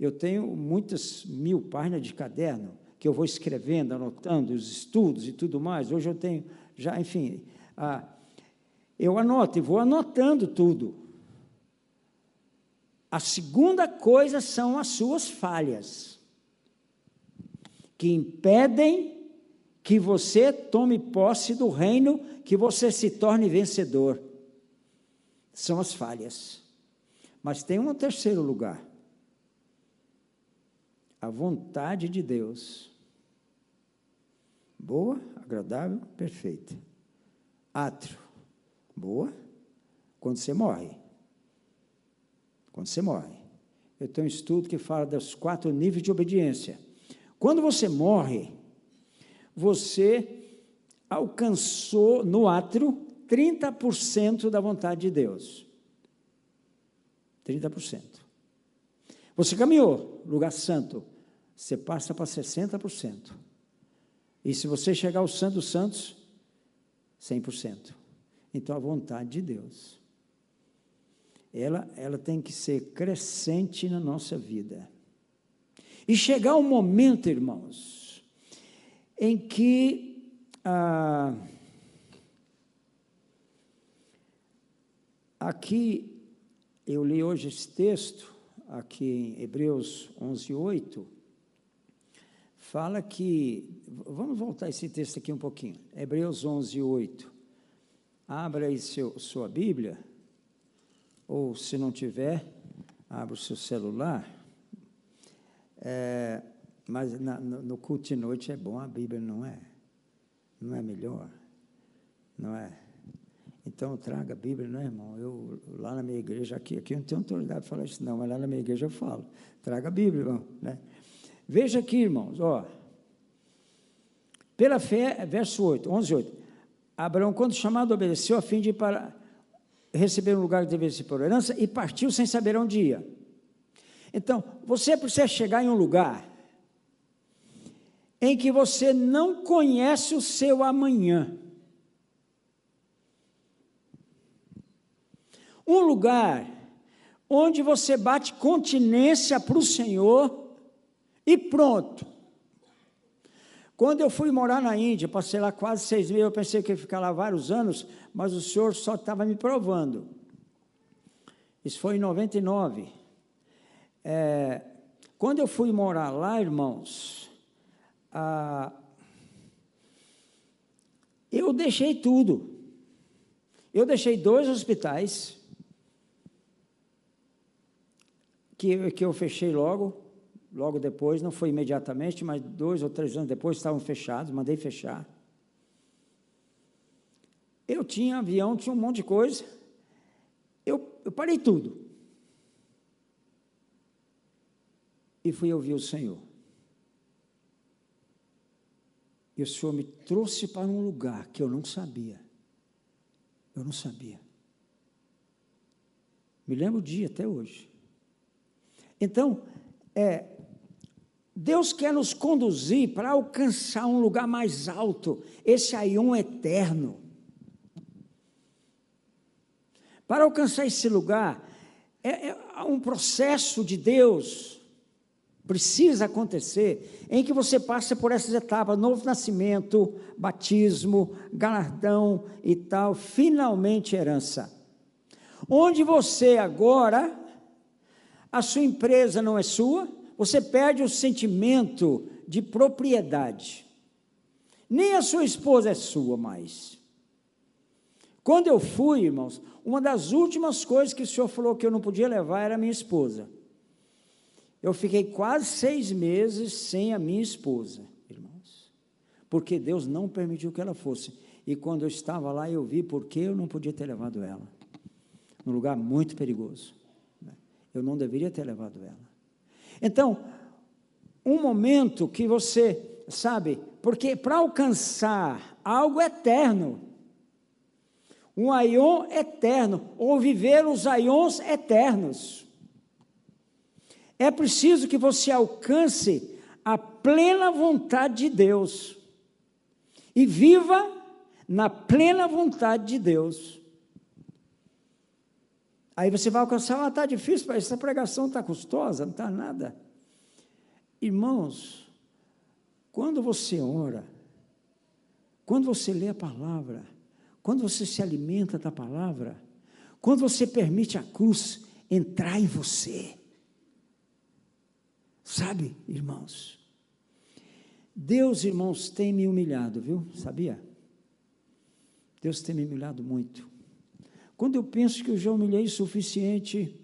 Eu tenho muitas mil páginas de caderno que eu vou escrevendo, anotando os estudos e tudo mais. Hoje eu tenho já, enfim, ah, eu anoto e vou anotando tudo. A segunda coisa são as suas falhas, que impedem que você tome posse do reino, que você se torne vencedor. São as falhas. Mas tem um terceiro lugar. A vontade de Deus. Boa, agradável, perfeita. Átrio. Boa. Quando você morre. Quando você morre. Eu tenho um estudo que fala dos quatro níveis de obediência. Quando você morre, você alcançou no átrio 30% da vontade de Deus. 30%. Você caminhou, lugar santo, você passa para 60%. E se você chegar ao Santo dos Santos, 100%. Então a vontade de Deus, ela, ela tem que ser crescente na nossa vida. E chegar um momento, irmãos, em que ah, aqui eu li hoje esse texto, aqui em Hebreus 11, 8, fala que, vamos voltar esse texto aqui um pouquinho, Hebreus 11, 8, abra aí seu, sua Bíblia, ou se não tiver, abra o seu celular, é, mas na, no, no culto de noite é bom, a Bíblia não é, não é melhor, não é? Então traga a Bíblia, não é, irmão? Eu lá na minha igreja, aqui, aqui eu não tenho autoridade para falar isso, não, mas lá na minha igreja eu falo. Traga a Bíblia, irmão. Né? Veja aqui, irmãos, ó. Pela fé, verso 8, 11, 8. Abraão, quando chamado, obedeceu a fim de ir para receber um lugar que devia ser por herança e partiu sem saber onde ia. Então, você precisa chegar em um lugar em que você não conhece o seu amanhã. Um lugar onde você bate continência para o Senhor e pronto. Quando eu fui morar na Índia, passei lá quase seis meses, eu pensei que ia ficar lá vários anos, mas o Senhor só estava me provando. Isso foi em 99. É, quando eu fui morar lá, irmãos, ah, eu deixei tudo. Eu deixei dois hospitais, que, que eu fechei logo, logo depois, não foi imediatamente, mas dois ou três anos depois estavam fechados, mandei fechar. Eu tinha avião, tinha um monte de coisa. Eu, eu parei tudo. E fui ouvir o Senhor. E o Senhor me trouxe para um lugar que eu não sabia. Eu não sabia. Me lembro o dia até hoje. Então, é, Deus quer nos conduzir para alcançar um lugar mais alto, esse aion eterno. Para alcançar esse lugar, é, é um processo de Deus, precisa acontecer, em que você passa por essas etapas, novo nascimento, batismo, galardão e tal, finalmente herança. Onde você agora a sua empresa não é sua, você perde o sentimento de propriedade. Nem a sua esposa é sua mais. Quando eu fui, irmãos, uma das últimas coisas que o senhor falou que eu não podia levar era minha esposa. Eu fiquei quase seis meses sem a minha esposa, irmãos, porque Deus não permitiu que ela fosse. E quando eu estava lá, eu vi porque eu não podia ter levado ela. Num lugar muito perigoso. Eu não deveria ter levado ela. Então, um momento que você, sabe, porque para alcançar algo eterno, um aion eterno, ou viver os aions eternos, é preciso que você alcance a plena vontade de Deus e viva na plena vontade de Deus. Aí você vai alcançar, ah, está difícil, essa pregação está custosa, não está nada. Irmãos, quando você ora, quando você lê a palavra, quando você se alimenta da palavra, quando você permite a cruz entrar em você, sabe, irmãos, Deus, irmãos, tem me humilhado, viu? Sabia? Deus tem me humilhado muito. Quando eu penso que eu já humilhei o suficiente,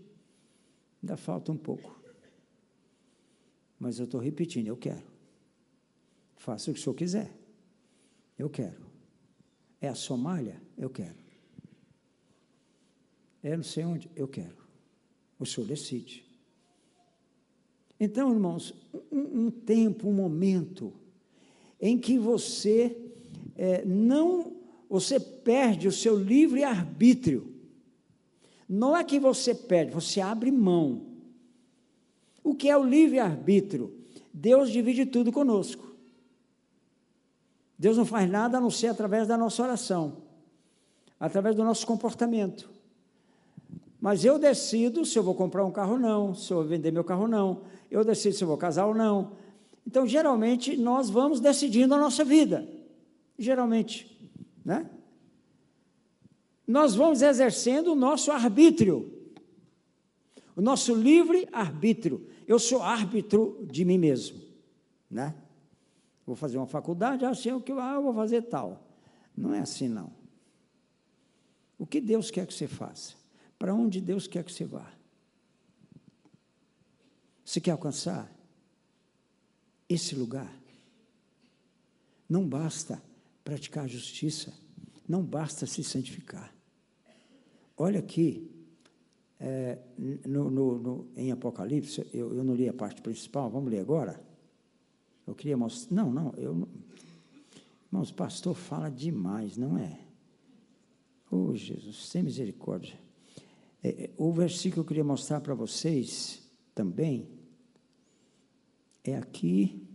ainda falta um pouco. Mas eu estou repetindo, eu quero. Faça o que o senhor quiser. Eu quero. É a Somália? Eu quero. É não sei onde? Eu quero. O senhor decide. Então, irmãos, um, um tempo, um momento em que você é, não, você perde o seu livre arbítrio. Não é que você perde, você abre mão. O que é o livre arbítrio? Deus divide tudo conosco. Deus não faz nada a não ser através da nossa oração, através do nosso comportamento. Mas eu decido se eu vou comprar um carro ou não, se eu vou vender meu carro ou não, eu decido se eu vou casar ou não. Então, geralmente, nós vamos decidindo a nossa vida. Geralmente, né? Nós vamos exercendo o nosso arbítrio, o nosso livre arbítrio. Eu sou árbitro de mim mesmo, né? Vou fazer uma faculdade, assim o que ah, eu vou fazer tal. Não é assim, não. O que Deus quer que você faça? Para onde Deus quer que você vá? Você quer alcançar esse lugar? Não basta praticar a justiça, não basta se santificar. Olha aqui, é, no, no, no, em Apocalipse, eu, eu, não li a parte principal, vamos ler agora? Eu queria mostrar. Não, não, eu. Irmãos, o pastor fala demais, não é? Oh, Jesus, sem misericórdia. É, é o versículo que eu queria mostrar para vocês também é aqui,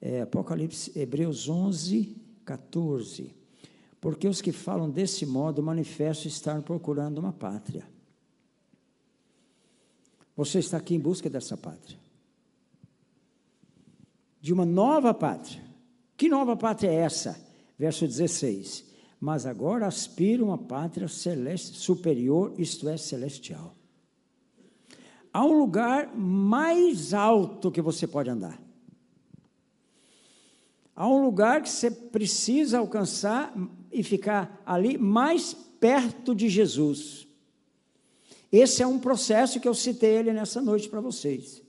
é Apocalipse, Hebreus 11, 14. Porque os que falam desse modo manifestam estar procurando uma pátria. Você está aqui em busca dessa pátria. De uma nova pátria. Que nova pátria é essa? Verso 16. Mas agora aspiram a pátria celeste, superior, isto é, celestial há um lugar mais alto que você pode andar. Há um lugar que você precisa alcançar e ficar ali mais perto de Jesus. Esse é um processo que eu citei ele nessa noite para vocês.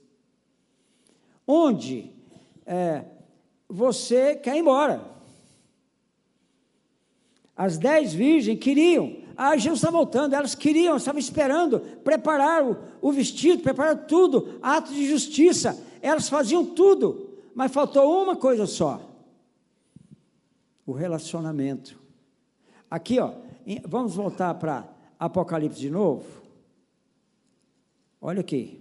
Onde é, você quer ir embora. As dez virgens queriam ah, Jesus está voltando, elas queriam, estavam esperando preparar o, vestido, preparar tudo, ato de justiça, elas faziam tudo, mas faltou uma coisa só: o relacionamento. Aqui, ó, vamos voltar para Apocalipse de novo. Olha aqui,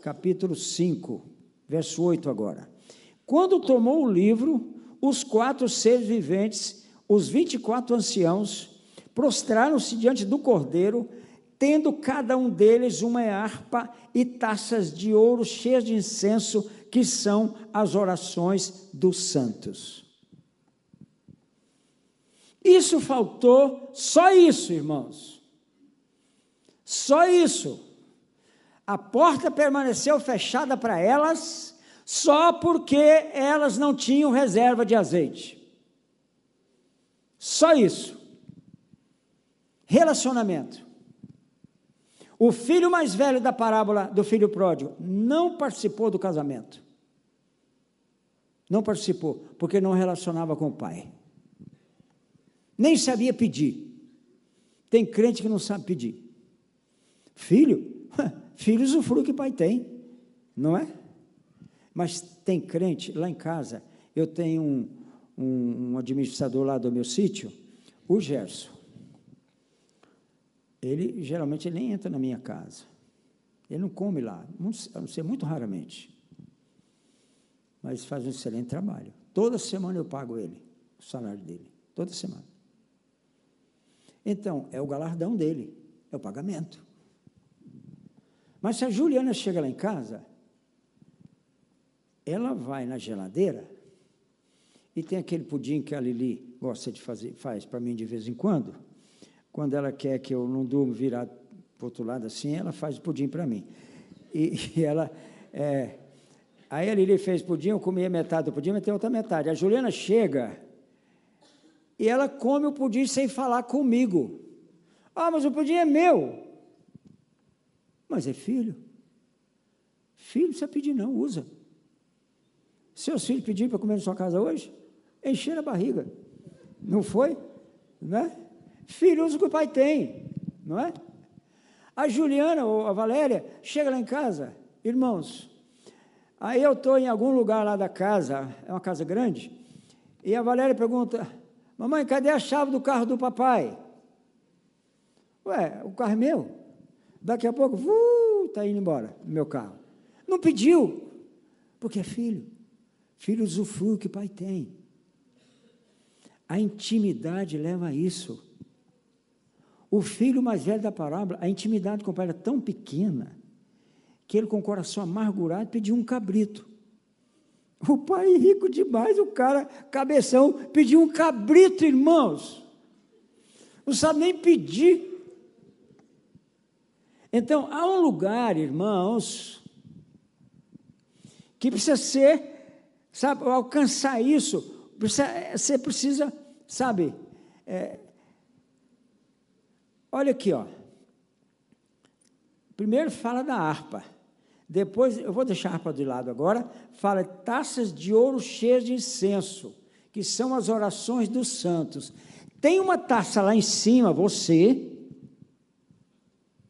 capítulo 5, verso 8 agora. Quando tomou o livro, os quatro seres viventes, os vinte e quatro anciãos, prostraram-se diante do cordeiro, tendo cada um deles uma harpa e taças de ouro cheias de incenso, que são as orações dos santos. Isso faltou, só isso, irmãos. Só isso. A porta permaneceu fechada para elas, só porque elas não tinham reserva de azeite. Só isso. Relacionamento. O filho mais velho da parábola do filho pródigo não participou do casamento. Não participou, porque não relacionava com o pai. Nem sabia pedir. Tem crente que não sabe pedir. Filho, filho usufrui que pai tem, não é? Mas tem crente, lá em casa, eu tenho um, um, um administrador lá do meu sítio, o Gerson ele geralmente ele nem entra na minha casa. Ele não come lá, a não ser muito raramente. Mas faz um excelente trabalho. Toda semana eu pago ele, o salário dele. Toda semana. Então, é o galardão dele, é o pagamento. Mas se a Juliana chega lá em casa, ela vai na geladeira e tem aquele pudim que a Lili gosta de fazer, faz para mim de vez em quando quando ela quer que eu não durmo virado para o outro lado assim, ela faz pudim para mim. E, e ela, é, Aí a Lili fez pudim, eu comia metade do pudim, mas tem outra metade. A Juliana chega e ela come o pudim sem falar comigo. Ah, mas o pudim é meu. Mas é filho. Filho, precisa pedir não, usa. Seus filhos pediram para comer na sua casa hoje? Encheram a barriga. Não foi? Não é? Filho usa o que o pai tem, não é? A Juliana ou a Valéria chega lá em casa, irmãos. Aí eu estou em algum lugar lá da casa, é uma casa grande, e a Valéria pergunta: Mamãe, cadê a chave do carro do papai? Ué, o carro é meu. Daqui a pouco, está indo embora meu carro. Não pediu, porque é filho. Filho usufrui o que o pai tem. A intimidade leva a isso. O filho mais velho da parábola, a intimidade com o pai era tão pequena, que ele, com o coração amargurado, pediu um cabrito. O pai rico demais, o cara, cabeção, pediu um cabrito, irmãos. Não sabe nem pedir. Então, há um lugar, irmãos, que precisa ser, sabe, alcançar isso, precisa, você precisa, sabe, é, olha aqui, ó. Primeiro fala da harpa. Depois, eu vou deixar a harpa de lado agora, fala taças de ouro cheias de incenso, que são as orações dos santos. Tem uma taça lá em cima, você,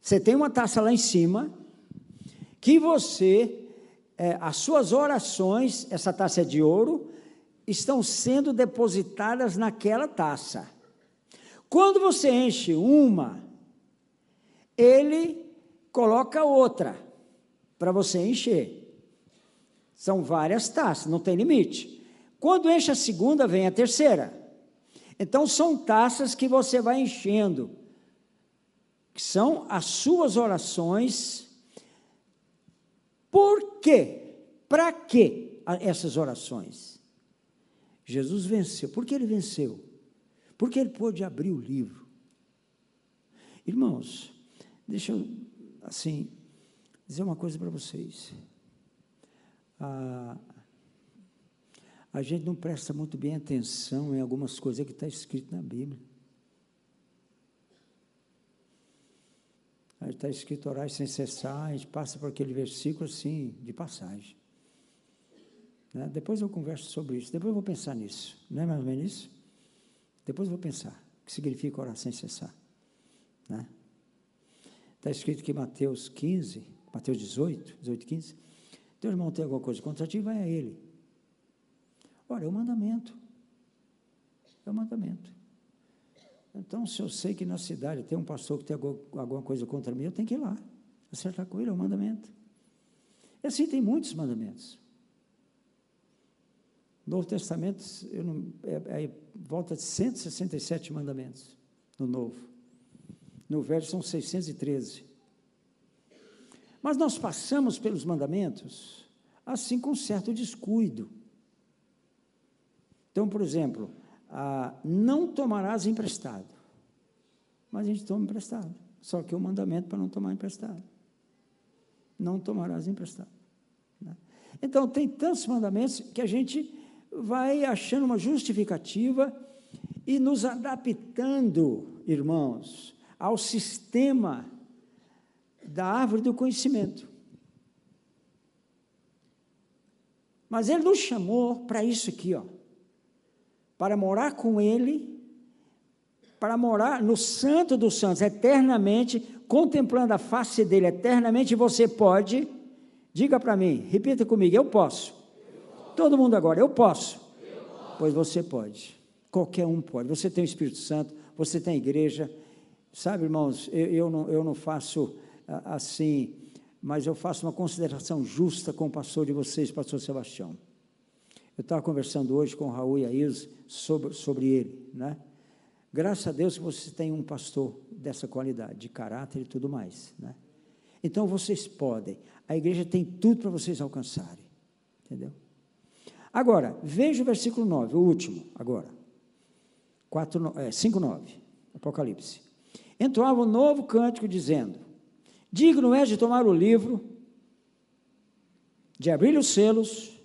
você tem uma taça lá em cima, que você, é, as suas orações, essa taça é de ouro, estão sendo depositadas naquela taça. Quando você enche uma, ele coloca outra para você encher. São várias taças, não tem limite. Quando enche a segunda, vem a terceira. Então são taças que você vai enchendo que são as suas orações. Por quê? Para que essas orações? Jesus venceu. Por que ele venceu? Porque ele pôde abrir o livro. Irmãos, deixa eu, assim, dizer uma coisa para vocês. Ah, a gente não presta muito bem atenção em algumas coisas que está escrito na Bíblia. está escrito orar sem cessar, a gente passa por aquele versículo assim, de passagem. Né? Depois eu converso sobre isso, depois eu vou pensar nisso, não é mais ou menos isso? Depois eu vou pensar o que significa orar sem cessar. Né? Está escrito que Mateus 15, Mateus 18, 18, 15, teu irmão tem alguma coisa contra ti, vai a ele. Ora, é o mandamento. É o mandamento. Então, se eu sei que na cidade tem um pastor que tem alguma coisa contra mim, eu tenho que ir lá, acertar com ele, é um mandamento. E assim tem muitos mandamentos. No Novo Testamento, eu não, é, é, volta de 167 mandamentos no Novo. No Velho são 613. Mas nós passamos pelos mandamentos assim com certo descuido. Então, por exemplo, ah, não tomarás emprestado. Mas a gente toma emprestado. Só que o mandamento para não tomar emprestado. Não tomarás emprestado. Né? Então, tem tantos mandamentos que a gente vai achando uma justificativa e nos adaptando, irmãos, ao sistema da árvore do conhecimento. Mas ele nos chamou para isso aqui, ó para morar com Ele, para morar no Santo dos Santos eternamente, contemplando a face dele eternamente, você pode, diga para mim, repita comigo, eu posso. Todo mundo agora, eu posso. eu posso. Pois você pode. Qualquer um pode. Você tem o Espírito Santo, você tem a igreja. Sabe, irmãos, eu, eu, não, eu não faço assim, mas eu faço uma consideração justa com o pastor de vocês, pastor Sebastião. Eu estava conversando hoje com o Raul e a Ilse sobre, sobre ele, né? Graças a Deus que você tem um pastor dessa qualidade, de caráter e tudo mais, né? Então vocês podem, a igreja tem tudo para vocês alcançarem, entendeu? Agora, veja o versículo 9, o último, agora. 4, é, 5, 9, Apocalipse. Entoava um novo cântico dizendo: Digno és de tomar o livro de abrir os selos,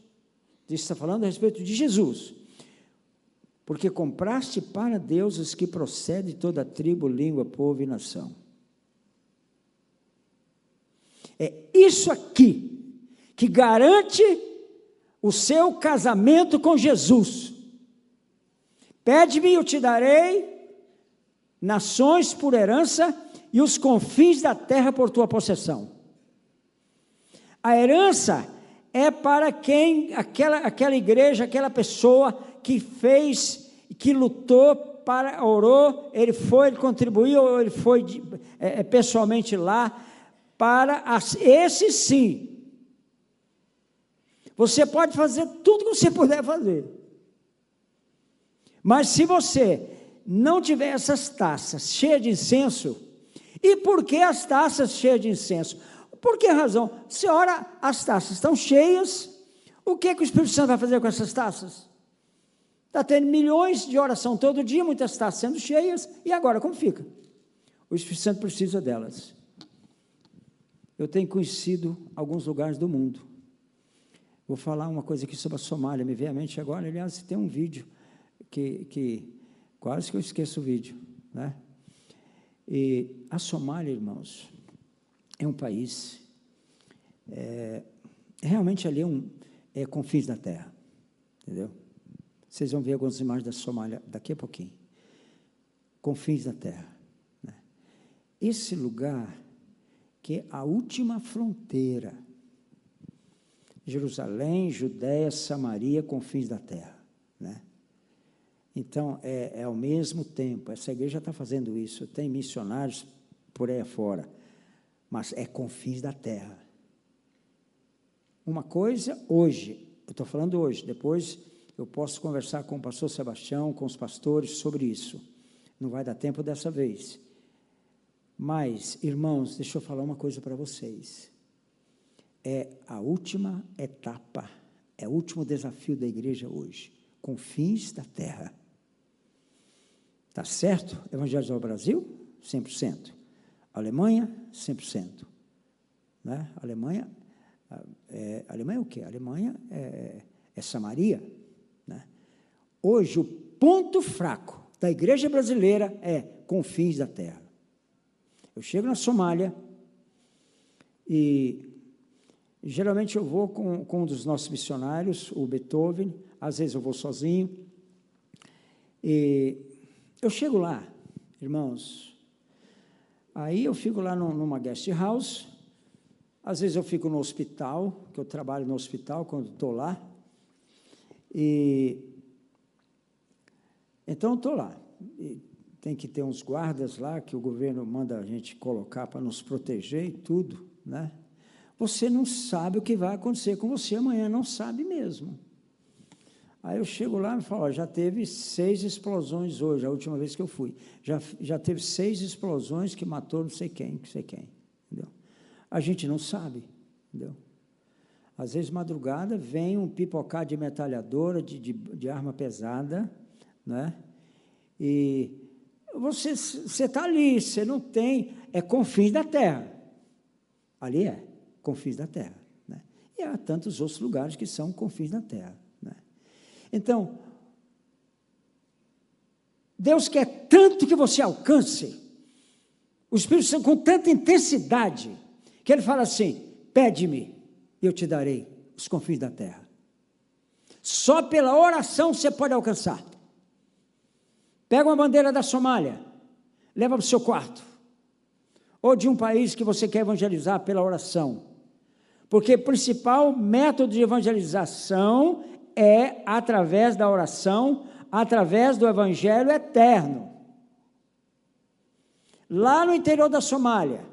está falando a respeito de Jesus. Porque compraste para Deus os que procedem de toda tribo, língua, povo e nação. É isso aqui que garante o seu casamento com Jesus. Pede-me e eu te darei nações por herança e os confins da terra por tua possessão. A herança é para quem, aquela, aquela igreja, aquela pessoa que fez, que lutou, para, orou, ele foi, ele contribuiu, ele foi é, é, pessoalmente lá, para as, esse sim. Você pode fazer tudo que você puder fazer. Mas se você não tiver essas taças cheias de incenso, e por que as taças cheias de incenso? Por que razão? Se ora, as taças estão cheias, o que, que o Espírito Santo vai fazer com essas taças? Está tendo milhões de oração todo dia, muitas taças sendo cheias, e agora como fica? O Espírito Santo precisa delas. Eu tenho conhecido alguns lugares do mundo. Vou falar uma coisa aqui sobre a Somália, me veio à mente agora. Aliás, tem um vídeo que, que quase que eu esqueço o vídeo, né? E a Somália, irmãos, é um país, é, realmente ali é, um, é confins da terra, entendeu? Vocês vão ver algumas imagens da Somália daqui a pouquinho. Confins da terra. Né? Esse lugar que é a última fronteira. Jerusalém, Judéia, Samaria, confins da terra. Né? Então, é, é ao mesmo tempo, essa igreja está fazendo isso, tem missionários por aí afora, mas é confins da terra. Uma coisa, hoje, eu estou falando hoje, depois eu posso conversar com o pastor Sebastião, com os pastores sobre isso. Não vai dar tempo dessa vez. Mas, irmãos, deixa eu falar uma coisa para vocês. É a última etapa, é o último desafio da igreja hoje, confins da terra. Tá certo? Evangelizar o Brasil? 100%. Alemanha? 100%. Né? Alemanha, é, Alemanha é o quê? Alemanha é, é Samaria. Né? Hoje, o ponto fraco da igreja brasileira é confins da terra. Eu chego na Somália e geralmente eu vou com, com um dos nossos missionários, o Beethoven, às vezes eu vou sozinho. E eu chego lá, irmãos, aí eu fico lá numa guest house, às vezes eu fico no hospital, que eu trabalho no hospital quando estou lá, e então estou lá. E tem que ter uns guardas lá que o governo manda a gente colocar para nos proteger e tudo, né? Você não sabe o que vai acontecer com você amanhã, não sabe mesmo. Aí eu chego lá e falo, já teve seis explosões hoje, a última vez que eu fui. Já, já teve seis explosões que matou não sei quem, não sei quem. Entendeu? A gente não sabe, entendeu? Às vezes, madrugada, vem um pipocar de metralhadora, de, de, de arma pesada, né? E você está ali, você não tem, é confins da terra. Ali é, confins da terra. Né? E há tantos outros lugares que são confins da terra. Então, Deus quer tanto que você alcance o Espírito Santo com tanta intensidade, que ele fala assim: pede-me, e eu te darei os confins da terra. Só pela oração você pode alcançar. Pega uma bandeira da Somália, leva para o seu quarto, ou de um país que você quer evangelizar pela oração. Porque o principal método de evangelização é através da oração, através do evangelho eterno. Lá no interior da Somália,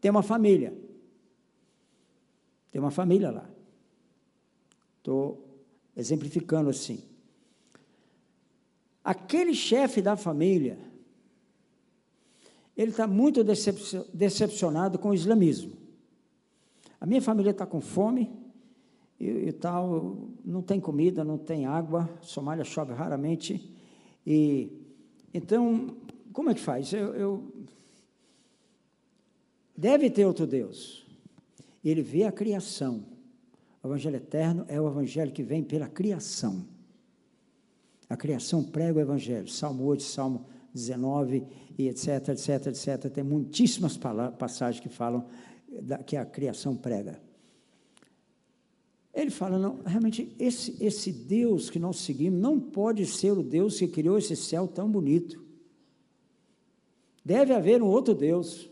tem uma família. Tem uma família lá. Estou exemplificando assim. Aquele chefe da família, ele está muito decepcionado com o islamismo. A minha família está com fome, e, e, tal, não tem comida, não tem água, Somália chove raramente. E então, como é que faz? Eu, eu, deve ter outro Deus. Ele vê a criação, O evangelho eterno é o evangelho que vem pela criação. A criação prega o evangelho. Salmo 8, Salmo 19 e etc, etc, etc. Tem muitíssimas passagens que falam que a criação prega. Ele fala, não, realmente, esse, esse Deus que nós seguimos não pode ser o Deus que criou esse céu tão bonito. Deve haver um outro Deus.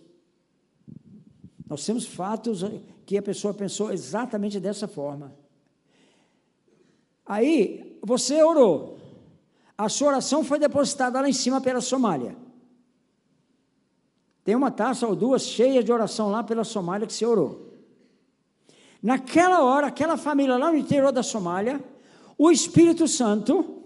Nós temos fatos que a pessoa pensou exatamente dessa forma. Aí, você orou. A sua oração foi depositada lá em cima pela Somália. Tem uma taça ou duas cheias de oração lá pela Somália que você orou. Naquela hora, aquela família lá no interior da Somália, o Espírito Santo,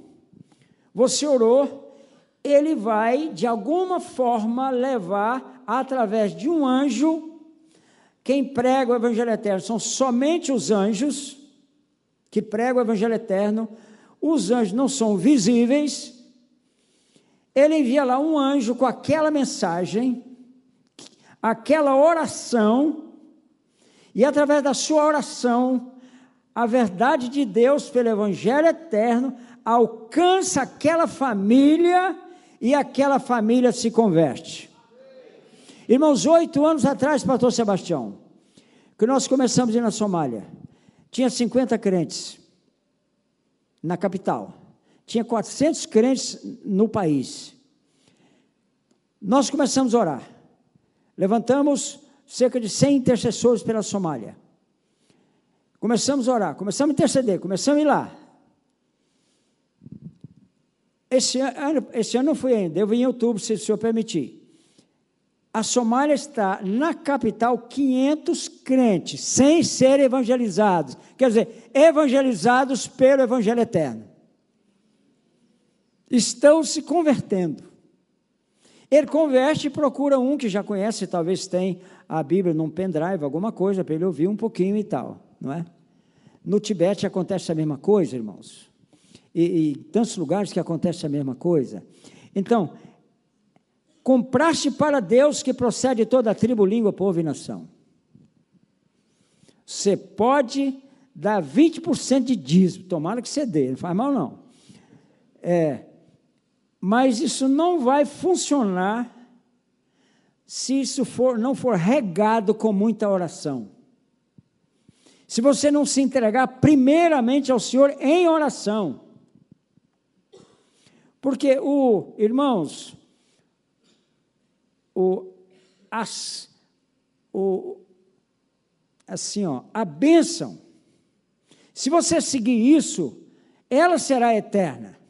você orou, ele vai de alguma forma levar através de um anjo. Quem prega o Evangelho Eterno são somente os anjos que pregam o Evangelho Eterno. Os anjos não são visíveis. Ele envia lá um anjo com aquela mensagem aquela oração, e através da sua oração, a verdade de Deus pelo Evangelho eterno alcança aquela família e aquela família se converte. Irmãos, oito anos atrás, pastor Sebastião, que nós começamos a ir na Somália, tinha 50 crentes na capital, tinha 400 crentes no país. Nós começamos a orar. Levantamos cerca de 100 intercessores pela Somália. Começamos a orar, começamos a interceder, começamos a ir lá. Esse ano, esse ano não fui ainda, eu vim em outubro, se o senhor permitir. A Somália está na capital 500 crentes, sem serem evangelizados. Quer dizer, evangelizados pelo Evangelho Eterno. Estão se convertendo. Ele converte e procura um que já conhece, talvez tem a Bíblia num pendrive, alguma coisa, para ele ouvir um pouquinho e tal, não é? No Tibete acontece a mesma coisa, irmãos. E, e tantos lugares que acontece a mesma coisa. Então, compraste para Deus que procede toda a tribo, língua, povo e nação. Você pode dar 20% de dízimo, tomara que você dê, não faz mal não. É, mas isso não vai funcionar se isso for, não for regado com muita oração. Se você não se entregar primeiramente ao Senhor em oração. Porque o, irmãos, o, as, o, assim, ó, a bênção, se você seguir isso, ela será eterna.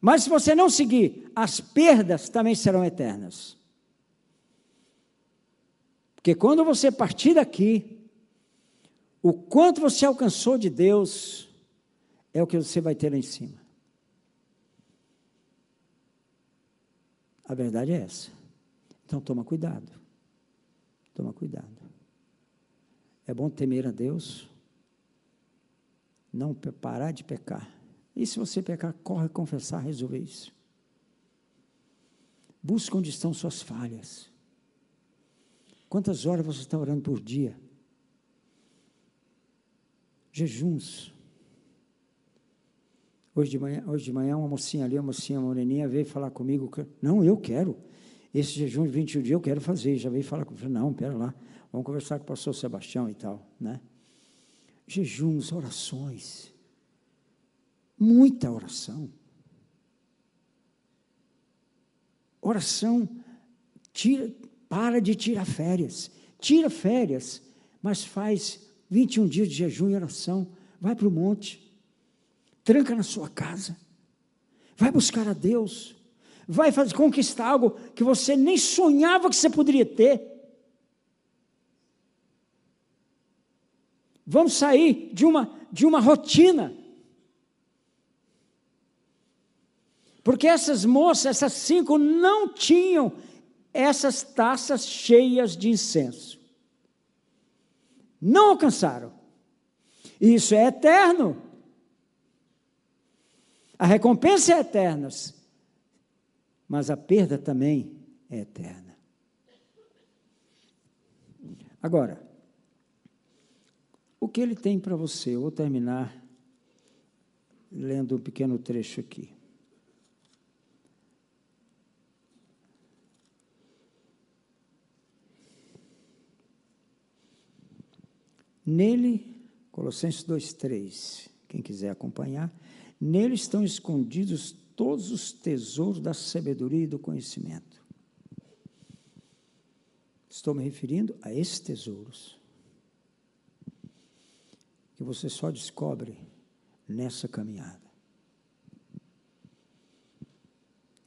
Mas se você não seguir, as perdas também serão eternas. Porque quando você partir daqui, o quanto você alcançou de Deus é o que você vai ter lá em cima. A verdade é essa. Então toma cuidado. Toma cuidado. É bom temer a Deus, não parar de pecar. E se você pecar, corre confessar, resolver isso. Busca onde estão suas falhas. Quantas horas você está orando por dia? Jejuns. Hoje de manhã, hoje de manhã uma mocinha ali, uma mocinha moreninha, veio falar comigo. Não, eu quero. Esse jejum de 21 dias eu quero fazer. Já veio falar comigo. Não, pera lá. Vamos conversar com o pastor Sebastião e tal. Né? Jejuns, orações. Muita oração. Oração, tira, para de tirar férias. Tira férias, mas faz 21 dias de jejum e oração. Vai para o monte. Tranca na sua casa. Vai buscar a Deus. Vai fazer, conquistar algo que você nem sonhava que você poderia ter. Vamos sair de uma, de uma rotina. Porque essas moças, essas cinco, não tinham essas taças cheias de incenso. Não alcançaram. Isso é eterno. A recompensa é eterna, mas a perda também é eterna. Agora, que ele tem para você. Eu vou terminar lendo um pequeno trecho aqui. Nele, Colossenses 2,3, quem quiser acompanhar, nele estão escondidos todos os tesouros da sabedoria e do conhecimento. Estou me referindo a esses tesouros que você só descobre nessa caminhada.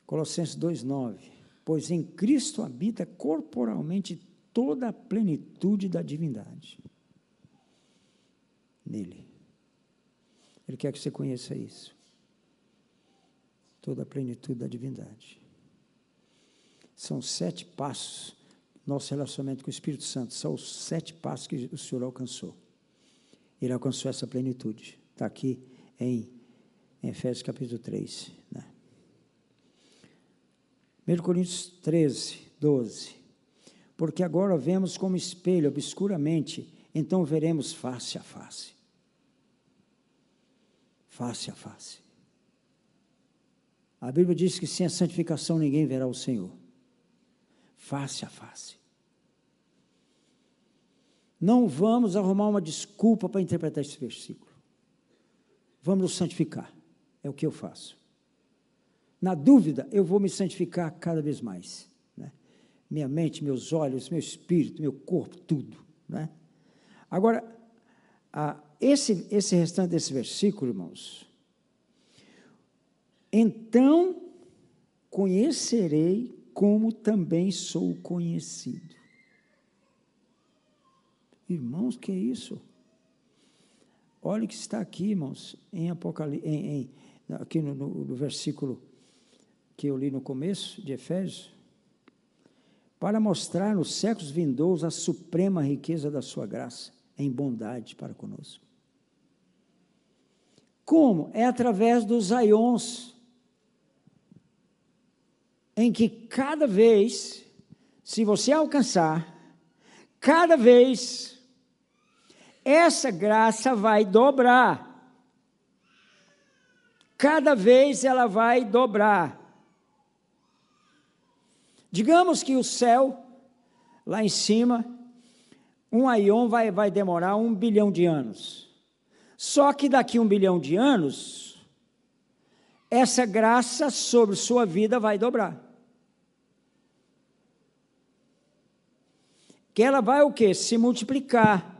Colossenses 2,9: Pois em Cristo habita corporalmente toda a plenitude da divindade. Nele. Ele quer que você conheça isso. Toda a plenitude da divindade. São sete passos nosso relacionamento com o Espírito Santo. São os sete passos que o Senhor alcançou. Ele alcançou essa plenitude. Está aqui em, em Efésios capítulo 3. Né? 1 Coríntios 13, 12. Porque agora vemos como espelho, obscuramente, então veremos face a face. Face a face. A Bíblia diz que sem a santificação ninguém verá o Senhor. Face a face. Não vamos arrumar uma desculpa para interpretar esse versículo. Vamos nos santificar. É o que eu faço. Na dúvida, eu vou me santificar cada vez mais. Né? Minha mente, meus olhos, meu espírito, meu corpo, tudo. Né? Agora, a, esse, esse restante desse versículo, irmãos. Então conhecerei como também sou conhecido. Irmãos, que é isso? Olha o que está aqui, irmãos, em Apocalipse, em, em, aqui no, no, no versículo que eu li no começo de Efésios, para mostrar nos séculos vindouros a suprema riqueza da sua graça em bondade para conosco. Como? É através dos aions, em que cada vez, se você alcançar, cada vez essa graça vai dobrar. Cada vez ela vai dobrar. Digamos que o céu, lá em cima, um aion vai, vai demorar um bilhão de anos. Só que daqui um bilhão de anos, essa graça sobre sua vida vai dobrar. Que ela vai o quê? Se multiplicar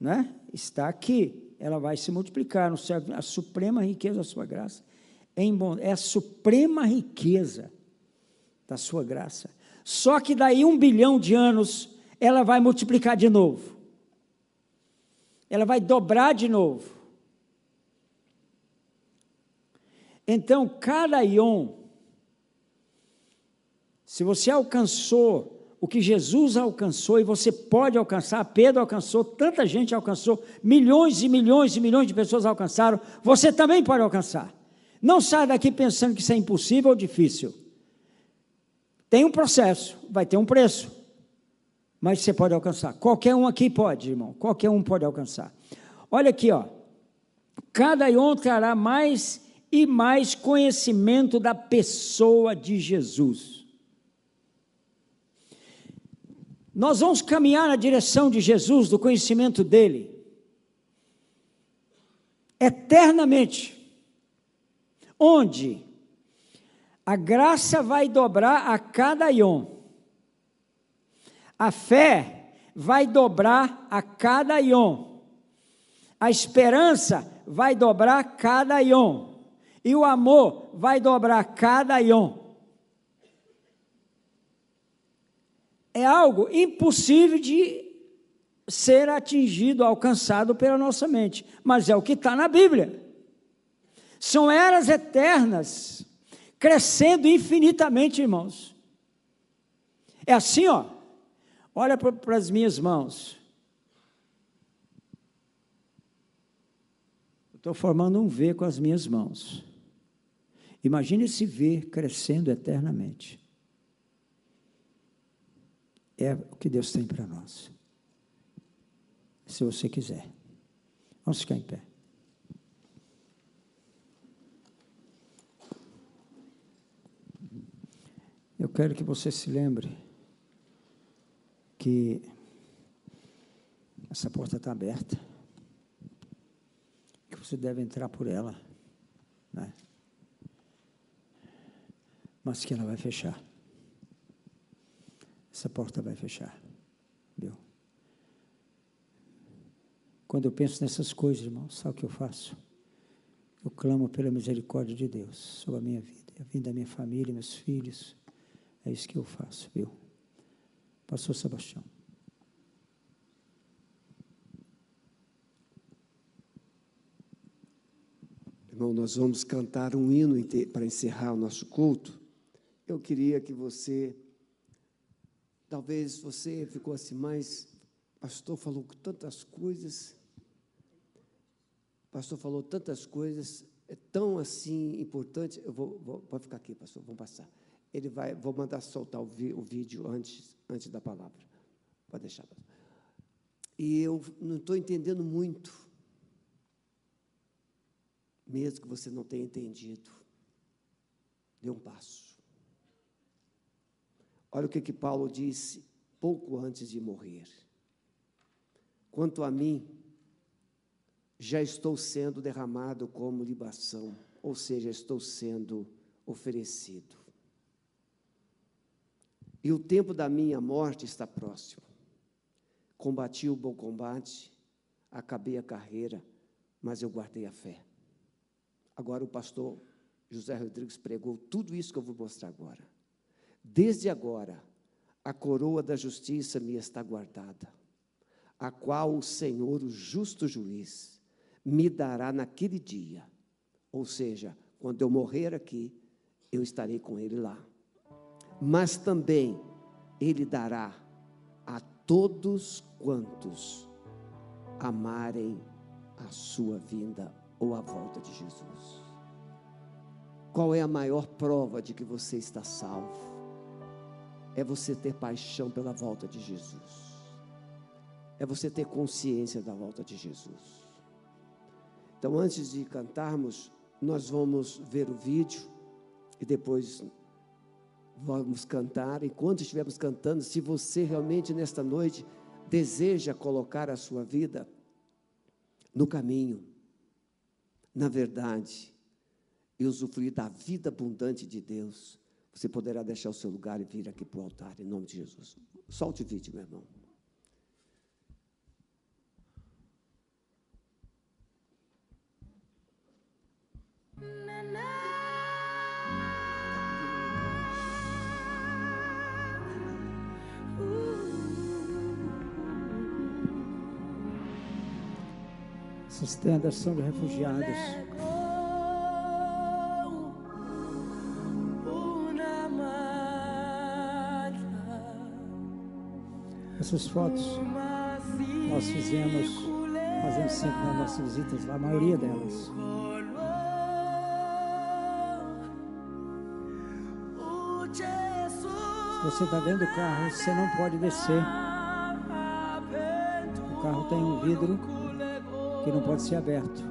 né? está aqui. Ela vai se multiplicar no céu, a suprema riqueza da sua graça. É, a suprema riqueza da sua graça. Só que daí um bilhão de anos, ela vai multiplicar de novo. Ela vai dobrar de novo. Então, cada ion, se você alcançou o que Jesus alcançou e você pode alcançar, Pedro alcançou, tanta gente alcançou, milhões e milhões e milhões de pessoas alcançaram, você também pode alcançar. Não saia daqui pensando que isso é impossível ou difícil. Tem um processo, vai ter um preço, mas você pode alcançar. Qualquer um aqui pode, irmão, qualquer um pode alcançar. Olha aqui, ó. Cada ion trará mais e mais conhecimento da pessoa de Jesus. Nós vamos caminhar na direção de Jesus, do conhecimento dele, eternamente, onde a graça vai dobrar a cada ion, a fé vai dobrar a cada ion, a esperança vai dobrar cada ion, e o amor vai dobrar cada ion. é algo impossível de ser atingido, alcançado pela nossa mente, mas é o que está na Bíblia. São eras eternas, crescendo infinitamente, irmãos. É assim, ó. Olha para as minhas mãos. Estou formando um V com as minhas mãos. Imagine esse V crescendo eternamente é o que Deus tem para nós. se você quiser. Vamos ficar em pé. Eu quero que você se lembre que essa porta está aberta, que você deve entrar por ela, né? mas que ela vai fechar. Essa porta vai fechar, viu? Quando eu penso nessas coisas, irmão, sabe o que eu faço? Eu clamo pela misericórdia de Deus sobre a minha vida, a vida da minha família, meus filhos. É isso que eu faço, viu? Pastor Sebastião. Irmão, nós vamos cantar um hino para encerrar o nosso culto. Eu queria que você, talvez você ficou assim, mas pastor falou tantas coisas, pastor falou tantas coisas, é tão assim importante. Eu vou, vou pode ficar aqui, pastor, vamos passar. Ele vai, vou mandar soltar o, vi, o vídeo antes, antes da palavra. Pode deixar. E eu não estou entendendo muito mesmo que você não tenha entendido, dê um passo. Olha o que, que Paulo disse pouco antes de morrer. Quanto a mim, já estou sendo derramado como libação, ou seja, estou sendo oferecido. E o tempo da minha morte está próximo. Combati o bom combate, acabei a carreira, mas eu guardei a fé. Agora o pastor José Rodrigues pregou tudo isso que eu vou mostrar agora. Desde agora, a coroa da justiça me está guardada, a qual o Senhor, o justo juiz, me dará naquele dia. Ou seja, quando eu morrer aqui, eu estarei com ele lá. Mas também ele dará a todos quantos amarem a sua vinda ou a volta de Jesus? Qual é a maior prova de que você está salvo? É você ter paixão pela volta de Jesus. É você ter consciência da volta de Jesus. Então, antes de cantarmos, nós vamos ver o vídeo e depois vamos cantar. Enquanto estivermos cantando, se você realmente nesta noite deseja colocar a sua vida no caminho, na verdade, e usufruir da vida abundante de Deus, você poderá deixar o seu lugar e vir aqui para o altar, em nome de Jesus. Solte o vídeo, meu irmão. Essas tendas são de refugiados. Essas fotos nós fizemos, fazemos sempre nas nossas visitas a maioria delas. Se você está dentro do carro, você não pode descer. O carro tem um vidro que não pode ser aberto.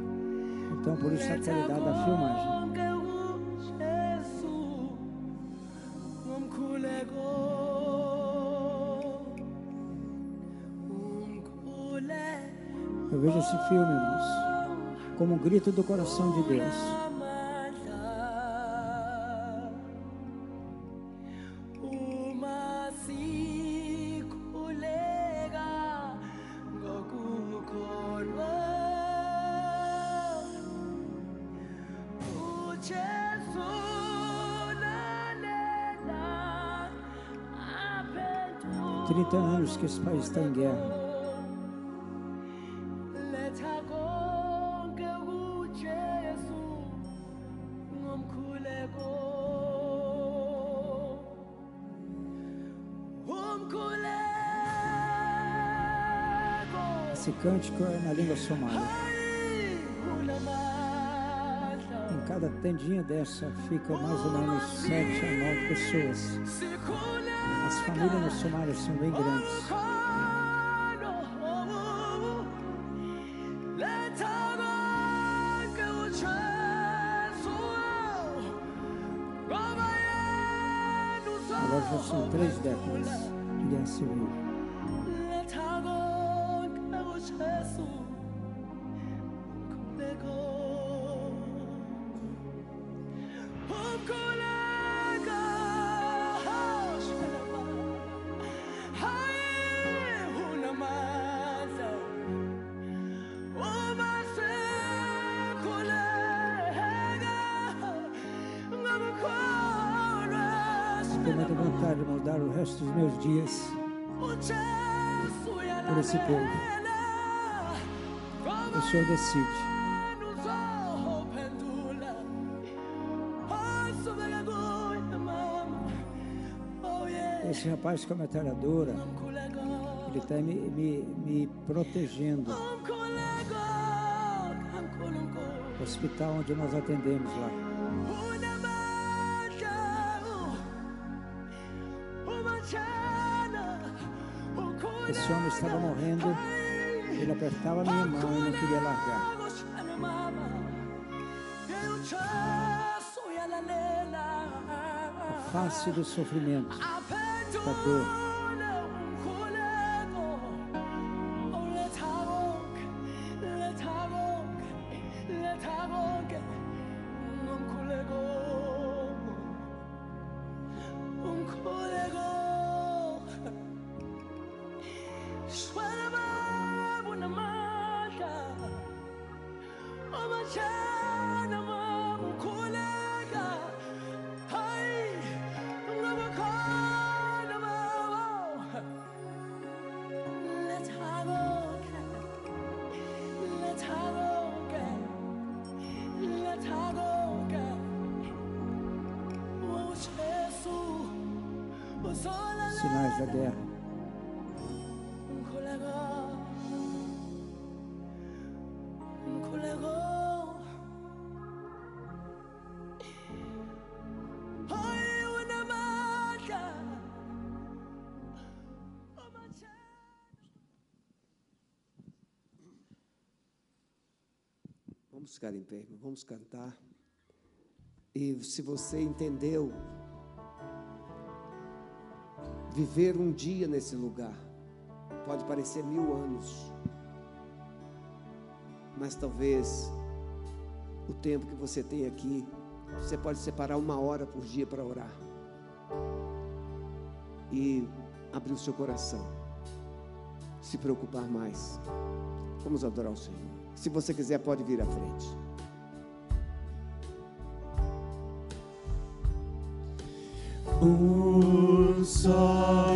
Então, por isso a qualidade da filmagem. Eu vejo esse filme, irmãos, como um grito do coração de Deus. Esse país está em guerra. Esse cântico é na língua somali. Em cada tendinha dessa fica mais ou menos sete a nove pessoas. As famílias no Somália são bem grandes. Agora já são três décadas de guerra civil. Come on. De mudar o resto dos meus dias por esse povo. O Senhor decide. Esse rapaz com a metralhadora, ele está me, me, me protegendo. O hospital onde nós atendemos lá. Esse homem estava morrendo, ele apertava minha mão e não queria largar. A face do sofrimento, da dor. Vamos ficar em pé. Vamos cantar. E se você entendeu, viver um dia nesse lugar pode parecer mil anos, mas talvez o tempo que você tem aqui, você pode separar uma hora por dia para orar e abrir o seu coração, se preocupar mais. Vamos adorar o Senhor. Se você quiser, pode vir à frente. Um só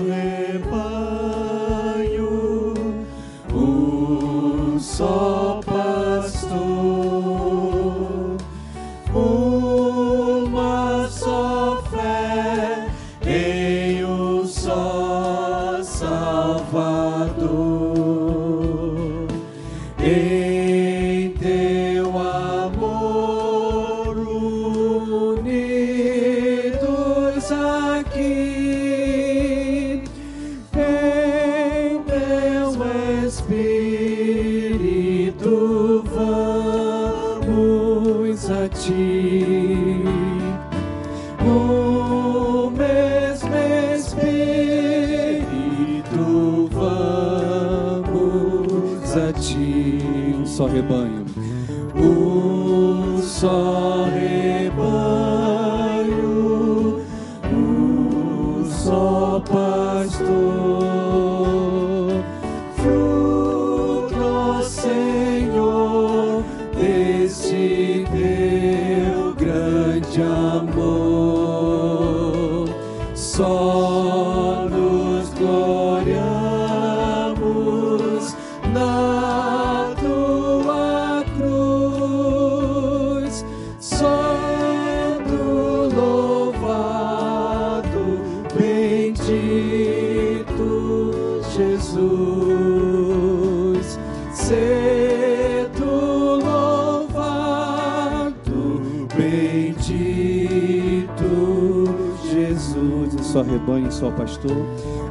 só pastor,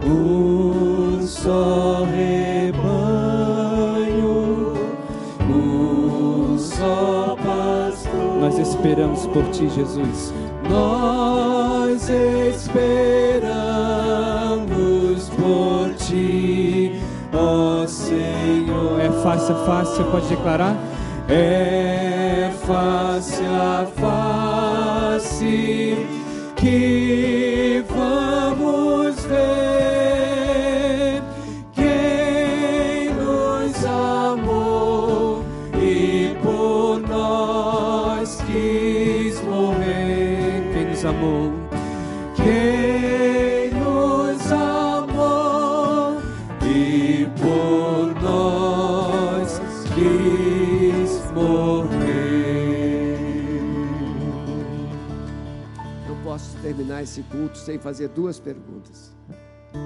um só rebanho, um só pastor. Nós esperamos por ti, Jesus. Nós esperamos ti, ó Senhor. É a face, você pode declarar? É face a face que terminar esse culto sem fazer duas perguntas.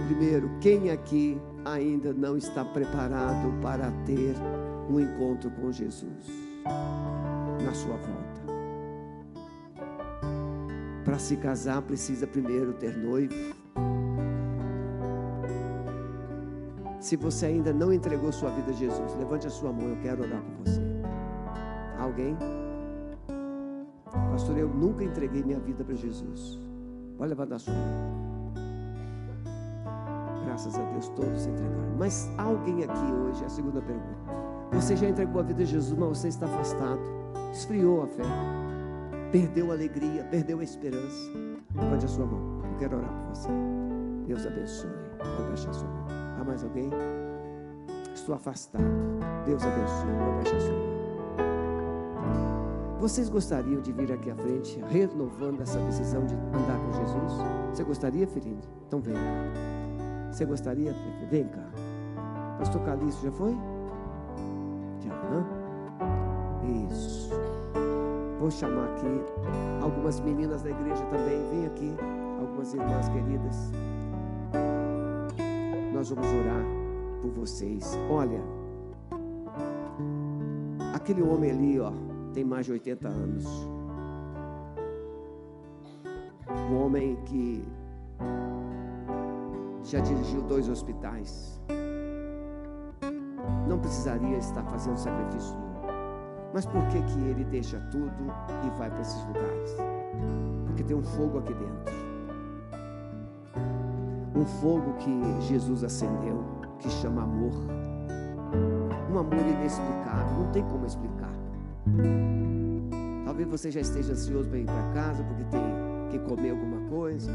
Primeiro, quem aqui ainda não está preparado para ter um encontro com Jesus na sua volta? Para se casar, precisa primeiro ter noivo. Se você ainda não entregou sua vida a Jesus, levante a sua mão, eu quero orar por você. Alguém? Pastor, eu nunca entreguei minha vida para Jesus. Pode levantar a sua. Graças a Deus, todos entregaram. Mas alguém aqui hoje, a segunda pergunta. Você já entregou a vida a Jesus, mas você está afastado. Esfriou a fé. Perdeu a alegria, perdeu a esperança. Levante a sua mão. Eu quero orar por você. Deus abençoe. Pode baixar a sua mão. Há mais alguém? Estou afastado. Deus abençoe. Pode baixar a sua mão. Vocês gostariam de vir aqui à frente, renovando essa decisão de andar com Jesus? Você gostaria, filhinho? Então vem cá. Você gostaria? Fefe? Vem cá. Pastor Calixto já foi? Já, né? Isso. Vou chamar aqui algumas meninas da igreja também. Vem aqui, algumas irmãs queridas. Nós vamos orar por vocês. Olha, aquele homem ali, ó, tem mais de 80 anos. Um homem que já dirigiu dois hospitais. Não precisaria estar fazendo sacrifício nenhum. Mas por que que ele deixa tudo e vai para esses lugares? Porque tem um fogo aqui dentro. Um fogo que Jesus acendeu, que chama amor. Um amor inexplicável, não tem como explicar. Talvez você já esteja ansioso para ir para casa porque tem que comer alguma coisa.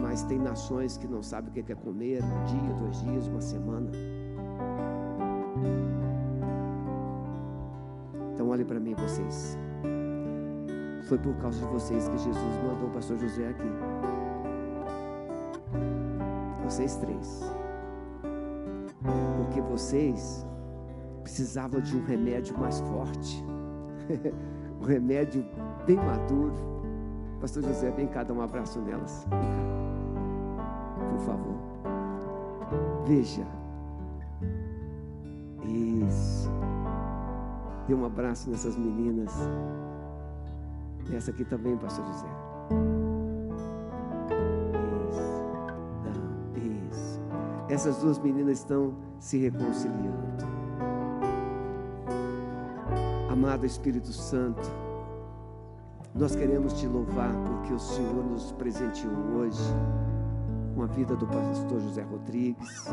Mas tem nações que não sabem o que é comer um dia, dois dias, uma semana. Então olhe para mim, vocês. Foi por causa de vocês que Jesus mandou o pastor José aqui. Vocês três. Porque vocês precisavam de um remédio mais forte. um remédio bem maduro. Pastor José, vem cá dar um abraço nelas. Vem cá. Por favor. Veja. Isso. Dê um abraço nessas meninas. Essa aqui também, Pastor José. Isso. Não, isso. Essas duas meninas estão se reconciliando. Amado Espírito Santo, nós queremos te louvar porque o Senhor nos presenteou hoje com a vida do pastor José Rodrigues.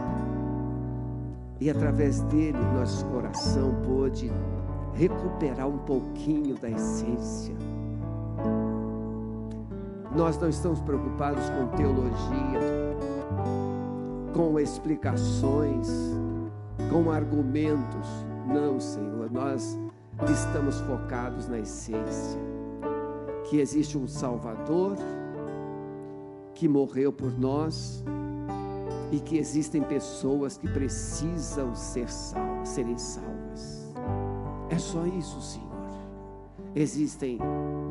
E através dele, nosso coração pôde recuperar um pouquinho da essência. Nós não estamos preocupados com teologia, com explicações, com argumentos. Não, Senhor, nós estamos focados na essência. Que existe um Salvador que morreu por nós e que existem pessoas que precisam ser serem salvas. É só isso, Senhor. Existem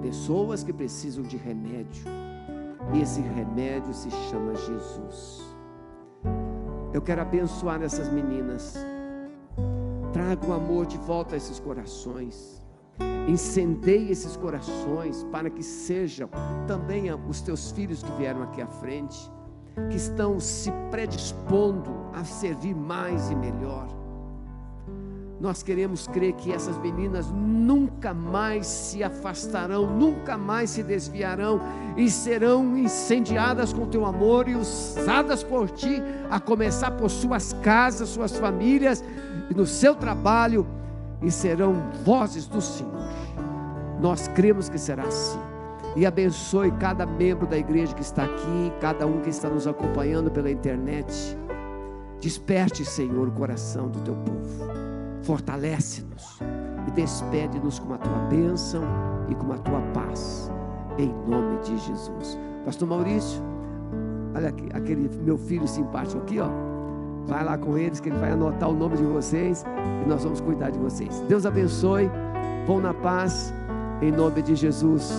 pessoas que precisam de remédio, e esse remédio se chama Jesus. Eu quero abençoar essas meninas. Traga o amor de volta a esses corações. Incendeie esses corações para que sejam também os teus filhos que vieram aqui à frente, que estão se predispondo a servir mais e melhor. nós queremos crer que essas meninas nunca mais se afastarão, nunca mais se desviarão e serão incendiadas com teu amor e usadas por ti, a começar por suas casas, suas famílias e no seu trabalho, e serão vozes do Senhor. Nós cremos que será assim. E abençoe cada membro da igreja que está aqui, cada um que está nos acompanhando pela internet. Desperte, Senhor, o coração do teu povo. Fortalece-nos e despede-nos com a tua bênção e com a tua paz. Em nome de Jesus. Pastor Maurício, olha aqui, aquele meu filho simpático aqui, ó. Vai lá com eles que ele vai anotar o nome de vocês e nós vamos cuidar de vocês. Deus abençoe. Vão na paz. Em nome de Jesus.